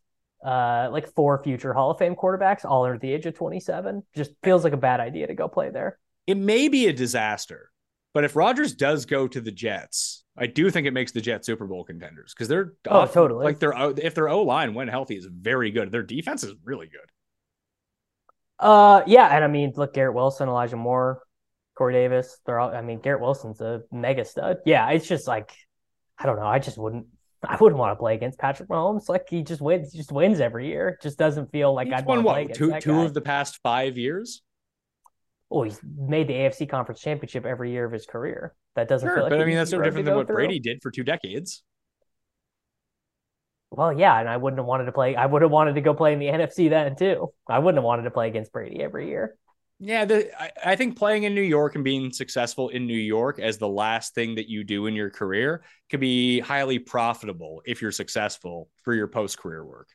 uh, like four future Hall of Fame quarterbacks, all under the age of 27. Just feels like a bad idea to go play there. It may be a disaster, but if Rodgers does go to the Jets, I do think it makes the Jets Super Bowl contenders because they're Oh, totally. like their if their O line when healthy is very good. Their defense is really good. Uh, yeah, and I mean, look, Garrett Wilson, Elijah Moore, Corey Davis. They're all. I mean, Garrett Wilson's a mega stud. Yeah, it's just like, I don't know. I just wouldn't. I wouldn't want to play against Patrick Mahomes. Like he just wins. He just wins every year. It just doesn't feel like He's I'd won want to play what two two guy. of the past five years. Oh, he's made the AFC Conference Championship every year of his career. That doesn't Sure, feel like but I mean that's no different than what through. Brady did for two decades. Well, yeah, and I wouldn't have wanted to play. I would have wanted to go play in the NFC then too. I wouldn't have wanted to play against Brady every year. Yeah, the, I, I think playing in New York and being successful in New York as the last thing that you do in your career could be highly profitable if you're successful for your post career work.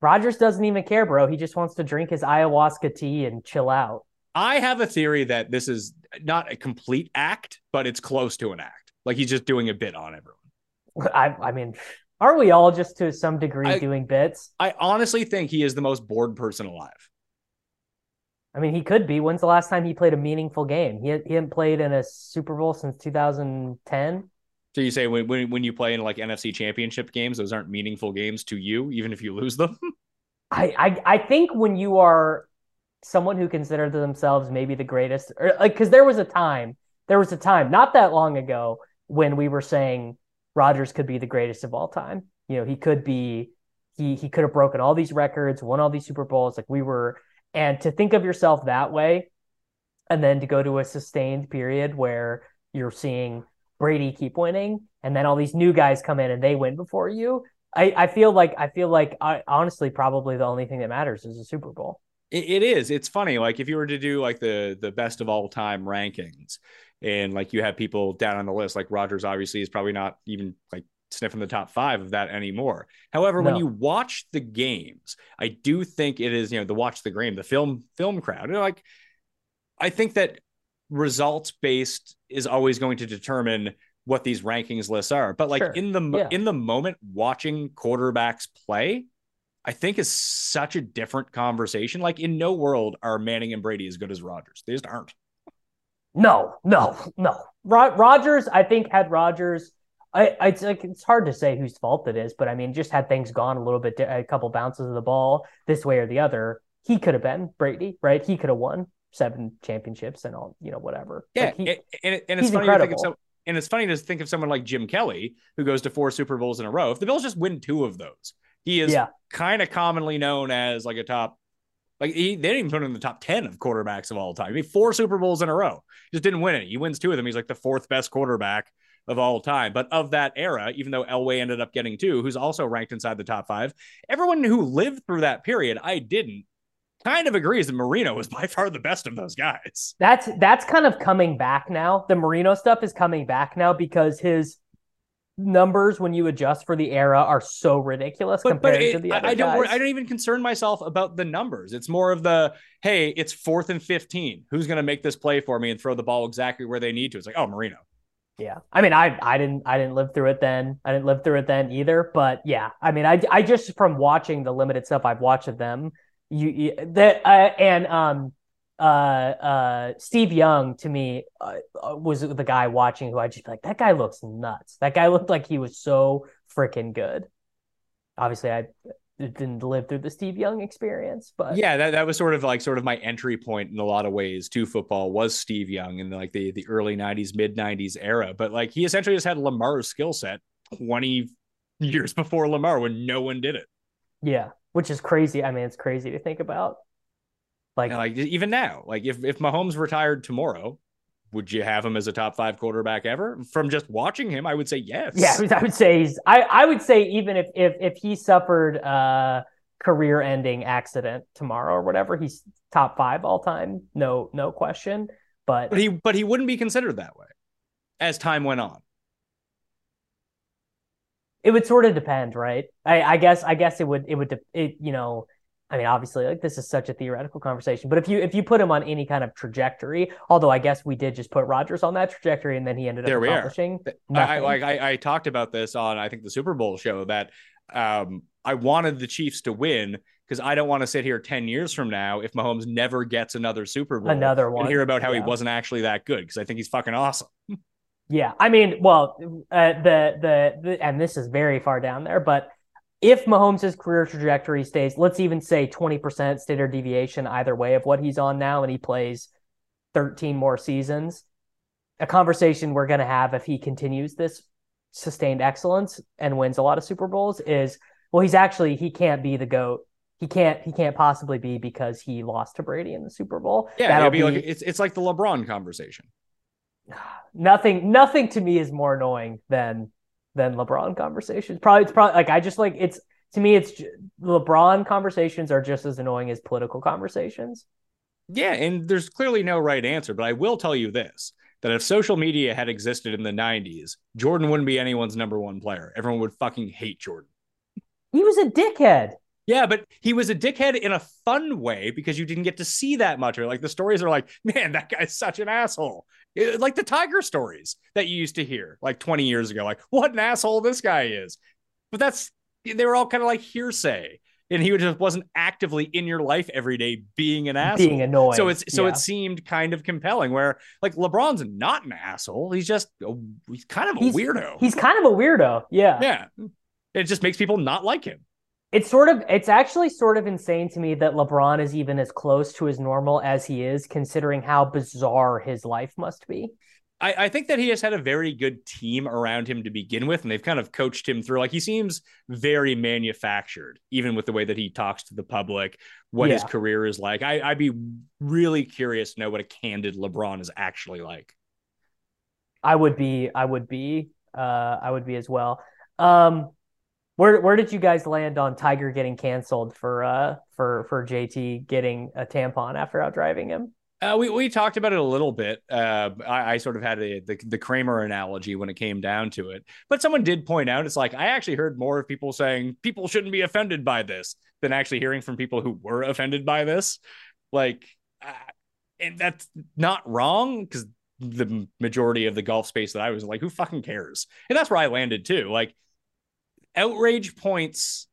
Rodgers doesn't even care, bro. He just wants to drink his ayahuasca tea and chill out. I have a theory that this is not a complete act, but it's close to an act. Like he's just doing a bit on everyone. I, I mean, aren't we all just to some degree I- doing bits? I honestly think he is the most bored person alive. I mean, he could be. When's the last time he played a meaningful game? He, he hadn't played in a Super Bowl since 2010. So you say when, when when you play in like NFC championship games, those aren't meaningful games to you, even if you lose them? I, I, I think when you are someone who considers themselves maybe the greatest, or like, because there was a time, there was a time not that long ago when we were saying Rodgers could be the greatest of all time. You know, he could be, he he could have broken all these records, won all these Super Bowls. Like we were, and to think of yourself that way, and then to go to a sustained period where you're seeing Brady keep winning, and then all these new guys come in and they win before you. I, I feel like I feel like I, honestly probably the only thing that matters is a Super Bowl. It, it is. It's funny. Like if you were to do like the the best of all time rankings, and like you have people down on the list, like Rodgers obviously is probably not even like sniffing the top five of that anymore. However, when you watch the games, I do think it is you know the watch the game, the film film crowd. You know, like I think that results based is always going to determine what these rankings lists are. But like Sure. in the Yeah. in the moment watching quarterbacks play, I think is such a different conversation. Like in no world are Manning and Brady as good as Rodgers. They just aren't. No, no, no. Ro- Rodgers, I think had Rodgers. I, I it's like it's hard to say whose fault it is, but I mean, just had things gone a little bit, a couple bounces of the ball this way or the other, he could have been Brady, right? He could have won seven championships and all, you know, whatever. Yeah, Like, he, and, and, and it's funny to think of some, and it's funny to think of someone like Jim Kelly who goes to four Super Bowls in a row. If the Bills just win two of those, he is Yeah. kind of commonly known as like a top. Like he, they didn't even put him in the top ten of quarterbacks of all time. He had four Super Bowls in a row, just didn't win it. He wins two of them. He's like the fourth best quarterback of all time. But of that era, even though Elway ended up getting two, who's also ranked inside the top five, everyone who lived through that period, I didn't, kind of agrees that Marino was by far the best of those guys. that's that's kind of coming back now. The Marino stuff is coming back now because his numbers, when you adjust for the era, are so ridiculous but, but compared it- to the other I don't guys. I don't even concern myself about the numbers. It's more of the hey, it's fourth and fifteen. Who's going to make this play for me and throw the ball exactly where they need to? It's like oh Marino. Yeah. I mean, I I didn't I didn't live through it then. I didn't live through it then either. But yeah, I mean, I I just from watching the limited stuff I've watched of them, you, you that uh, and um uh uh Steve Young to me uh, uh, was the guy watching who I just like that guy looks nuts. That guy looked like he was so freaking good. Obviously, I didn't live through the Steve Young experience, but Yeah, that, that was sort of like sort of my entry point in a lot of ways to football was Steve Young in like the the early '90s, mid '90s era. But like he essentially just had Lamar's skill set 20 years before Lamar when no one did it. yeah, which is crazy. I mean, it's crazy to think about. Like, And like even now, like if if Mahomes retired tomorrow, would you have him as a top five quarterback ever? From just watching him, I would say yes. Yeah, I would- say he's. I I would say even if if if he suffered a career-ending accident tomorrow or whatever, he's top five all time. No, no question. But, but he but he wouldn't be considered that way as time went on. it would sort of depend, right? I I guess I guess it would it would it you know. I mean, obviously, like this is such a theoretical conversation, but if you if you put him on any kind of trajectory, although I guess we did just put Rodgers on that trajectory, and then he ended up There we are. accomplishing I, like I, I talked about this on I think the Super Bowl show that um, I wanted the Chiefs to win because I don't want to sit here 10 years from now if Mahomes never gets another Super Bowl Another one. and hear about how Yeah. he wasn't actually that good because I think he's fucking awesome. Yeah, I mean, well, uh, the, the the and this is very far down there, but if Mahomes' career trajectory stays, let's even say twenty percent standard deviation either way of what he's on now, and he plays thirteen more seasons, a conversation we're going to have if he continues this sustained excellence and wins a lot of Super Bowls is, well, he's actually he can't be the goat. He can't he can't possibly be because he lost to Brady in the Super Bowl. Yeah, That'll it'd be, like it's it's like the LeBron conversation. nothing nothing to me is more annoying than than LeBron conversations. Probably it's probably like I just like it's to me it's LeBron conversations are just as annoying as political conversations. Yeah, and there's clearly no right answer, but I will tell you this that if social media had existed in the 90s, Jordan wouldn't be anyone's number one player. Everyone would fucking hate Jordan. He was a dickhead. Yeah, but he was a dickhead in a fun way because you didn't get to see that much. Or like the stories are like, man, that guy's such an asshole. It- like the Tiger stories that you used to hear like 20 years ago, like what an asshole this guy is. But that's they were all kind of like hearsay. And he just wasn't actively in your life every day being an asshole. Being annoying. So it's so Yeah. it seemed kind of compelling. Where like LeBron's not an asshole. He's just a, he's kind of a He's- weirdo. He's kind of a weirdo. Yeah. yeah. It just makes people not like him. It's sort of it's actually sort of insane to me that LeBron is even as close to his normal as he is considering how bizarre his life must be. I, I think that he has had a very good team around him to begin with, and they've kind of coached him through. Like he seems very manufactured, even with the way that he talks to the public, what his career is like. I, I'd be really curious to know what a candid LeBron is actually like. I would be I would be uh I would be as well. Um where where did you guys land on Tiger getting canceled for uh for for JT getting a tampon after out driving him? Uh, we we talked about it a little bit. Uh, I, I sort of had a, the the Kramer analogy when it came down to it, but someone did point out it's like I actually heard more of people saying people shouldn't be offended by this than actually hearing from people who were offended by this. Like, uh, and that's not wrong because the majority of the golf space that I was like, who fucking cares? And that's where I landed too. Like, outrage points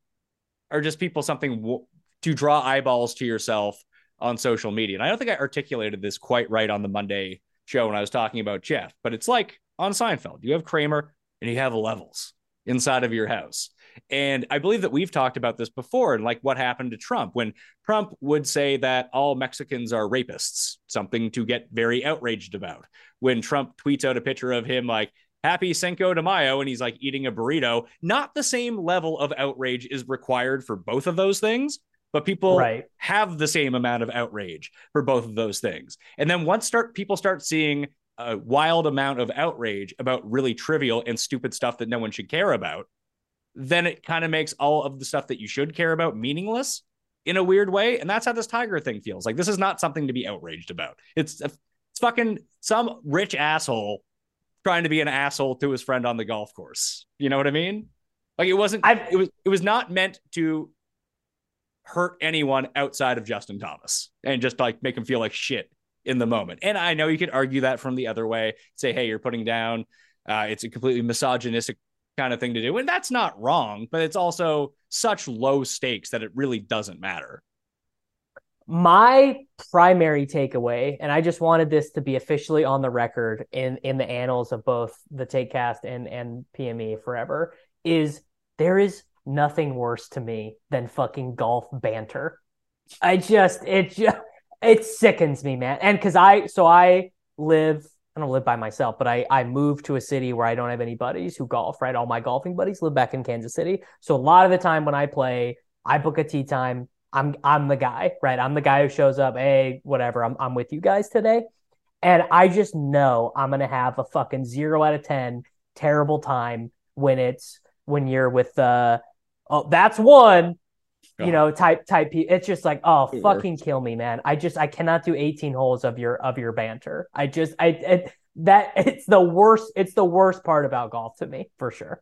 are just people something w- to draw eyeballs to yourself on social media. And I don't think I articulated this quite right on the Monday show when I was talking about Jeff, but it's like on Seinfeld, you have Kramer and you have levels inside of your house. And I believe that we've talked about this before and like what happened to Trump when Trump would say that all Mexicans are rapists, something to get very outraged about. When Trump tweets out a picture of him like, Happy Cinco de Mayo, and he's like eating a burrito, not the same level of outrage is required for both of those things, but people Right. have the same amount of outrage for both of those things. And then once start people start seeing a wild amount of outrage about really trivial and stupid stuff that no one should care about, then it kind of makes all of the stuff that you should care about meaningless in a weird way. And that's how this tiger thing feels. Like this is not something to be outraged about. It's it's fucking some rich asshole trying to be an asshole to his friend on the golf course. You know what I mean? Like it wasn't I've- it was it was not meant to hurt anyone outside of Justin Thomas and just like make him feel like shit in the moment. And I know you could argue that from the other way, say, hey, you're putting down, uh, it's a completely misogynistic kind of thing to do. And that's not wrong, but it's also such low stakes that it really doesn't matter. My primary takeaway, and I just wanted this to be officially on the record in in the annals of both the Takecast and and PME forever, is there is nothing worse to me than fucking golf banter. I just it just it sickens me, man. And because I so I live I don't live by myself, but I I moved to a city where I don't have any buddies who golf. Right, all my golfing buddies live back in Kansas City. So a lot of the time when I play, I book a tee time. I'm I'm the guy, right? I'm the guy who shows up. Hey, whatever. I'm I'm with you guys today, and I just know I'm gonna have a fucking zero out of ten terrible time when it's when you're with uh oh that's one you know type type pe- it's just like oh Sure. fucking kill me man i just i cannot do 18 holes of your of your banter i just i it, that it's the worst it's the worst part about golf to me for sure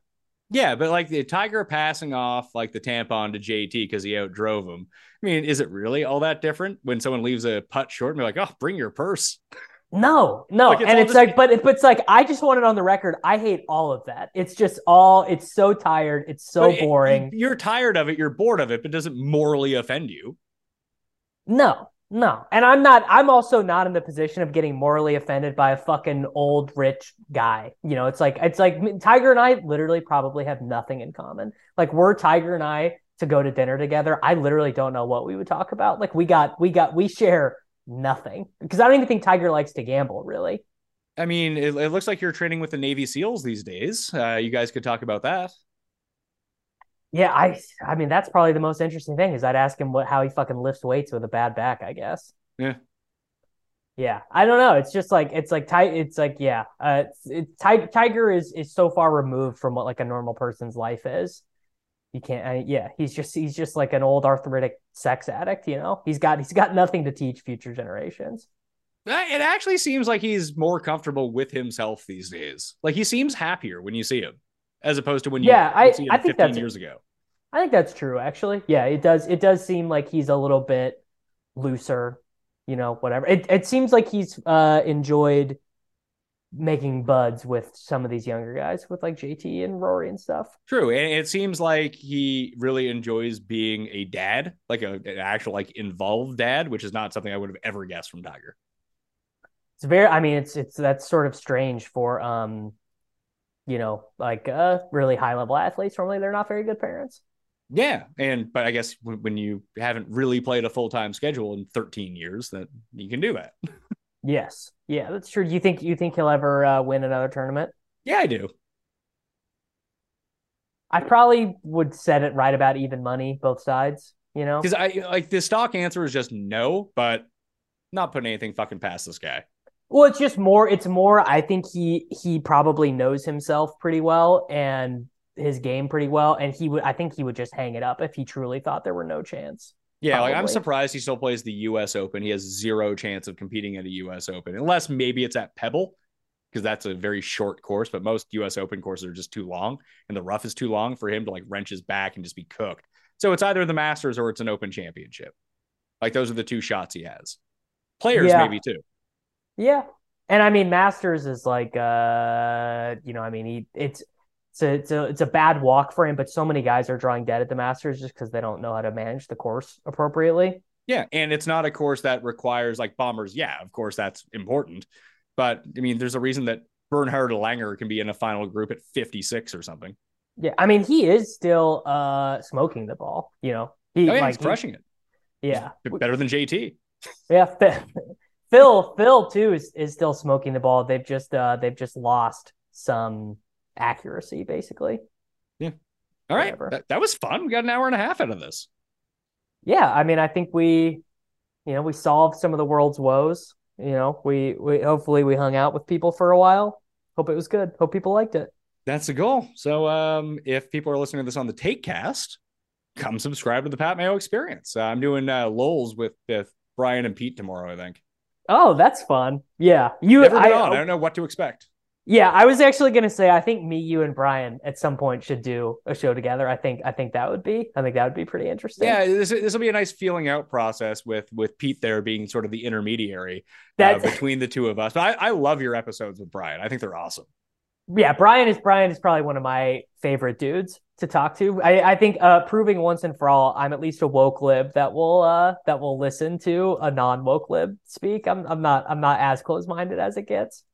Yeah, but like the Tiger passing off like the tampon to JT because he outdrove him. I mean, is it really all that different when someone leaves a putt short and be like, oh, bring your purse? No, no, Like, it's and it's just- like, but it, but it's like I just want it on the record. I hate all of that. It's just all. It's so tired. It's so But it- boring. You're tired of it. You're bored of it, but it doesn't morally offend you. No, no, and I'm not. I'm also not in the position of getting morally offended by a fucking old rich guy. You know, it's like it's like Tiger and I literally probably have nothing in common. Like were Tiger and I to go to dinner together, I literally don't know what we would talk about. Like we got we got we share nothing because I don't even think Tiger likes to gamble. Really. I mean, it, it looks like you're training with the Navy SEAls these days. Uh, you guys could talk about that. Yeah, I I mean that's probably the most interesting thing is I'd ask him what how he fucking lifts weights with a bad back, I guess. Yeah. Yeah, I don't know. It's just like it's like Ty. It's like yeah, uh, it's, Ty, Tiger is is so far removed from what like a normal person's life is. You can't. I, yeah, he's just he's just like an old arthritic sex addict. You know, he's got he's got nothing to teach future generations. Uh, It actually seems like he's more comfortable with himself these days. Like he seems happier when you see him, as opposed to when you Yeah, I- see him I think 15 that's- years ago. I think that's true, actually. Yeah, it does. It does seem like he's a little bit looser, you know, whatever. It it seems like he's uh enjoyed making buds with some of these younger guys, with like JT and Rory and stuff. True, and it seems like he really enjoys being a dad, like a, an actual like involved dad, which is not something I would have ever guessed from Tiger. It's very. I mean, it's it's that's sort of strange for um, you know, like uh really high level athletes. Normally, they're not very good parents. Yeah, and but I guess when, when you haven't really played a full time schedule in 13 years, that you can do that. Yes. Yeah, that's true. You think you think he'll ever uh, win another tournament? Yeah, I do. I probably would set it right about even money, both sides. You know, Because I like the stock answer is just no, but not putting anything fucking past this guy. Well, it's just more. It's more. I think he he probably knows himself pretty well and his game pretty well, and he would. I think he would just hang it up if he truly thought there were no chance. Yeah, like I'm surprised he still plays the U.S. Open. He has zero chance of competing at a U.S. Open, unless maybe it's at Pebble, because that's a very short course. But most U.S. Open courses are just too long, and the rough is too long for him to like wrench his back and just be cooked. So it's either the Masters or it's an Open Championship. Like those are the two shots he has. Players Yeah. maybe too. Yeah, and I mean Masters is like, uh, you know, I mean he it's. It's a, it's a it's a bad walk for him, but so many guys are drawing dead at the Masters just because they don't know how to manage the course appropriately. Yeah, and it's not a course that requires like bombers. Yeah, of course that's important, but I mean, there's a reason that Bernhard Langer can be in a final group at 56 or something. Yeah, I mean he is still uh smoking the ball. You know, he Oh yeah, like he's crushing it. Yeah, Better than JT. Yeah, Phil, Phil, Phil too is, is still smoking the ball. They've just uh they've just lost some accuracy, basically. Yeah. All right, that, that was fun. We got an hour and a half out of this. Yeah, I mean, I think we, you know, we solved some of the world's woes. You know, we we hopefully we hung out with people for a while. Hope it was good. Hope people liked it. That's the goal. So, um, if people are listening to this on the Take Cast, come subscribe to the Pat Mayo Experience. Uh, I'm doing uh, Lols with with Brian and Pete tomorrow. I think. Oh, that's fun. Yeah, you. Never been I, on. I don't know what to expect. Yeah, I was actually gonna say I think me, you, and Brian at some point should do a show together. I think I think that would be I think that would be pretty interesting. Yeah, this this will be a nice feeling out process with with Pete there being sort of the intermediary uh, between the two of us. But I, I love your episodes with Brian. I think they're awesome. yeah. Brian is Brian is probably one of my favorite dudes to talk to. I I think uh, proving once and for all, I'm at least a woke lib that will uh that will listen to a non woke lib speak. I'm I'm not I'm not as close minded as it gets.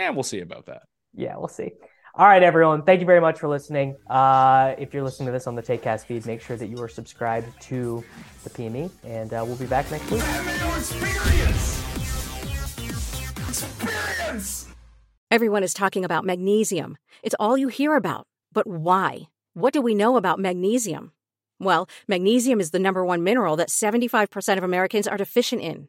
And we'll see about that. Yeah, we'll see. All right, everyone. Thank you very much for listening. Uh, if you're listening to this on the TakeCast feed, make sure that you are subscribed to the PME, and uh, we'll be back next week. Experience. Experience. Everyone is talking about magnesium. It's all you hear about. But why? What do we know about magnesium? Well, magnesium is the number one mineral that 75% of Americans are deficient in.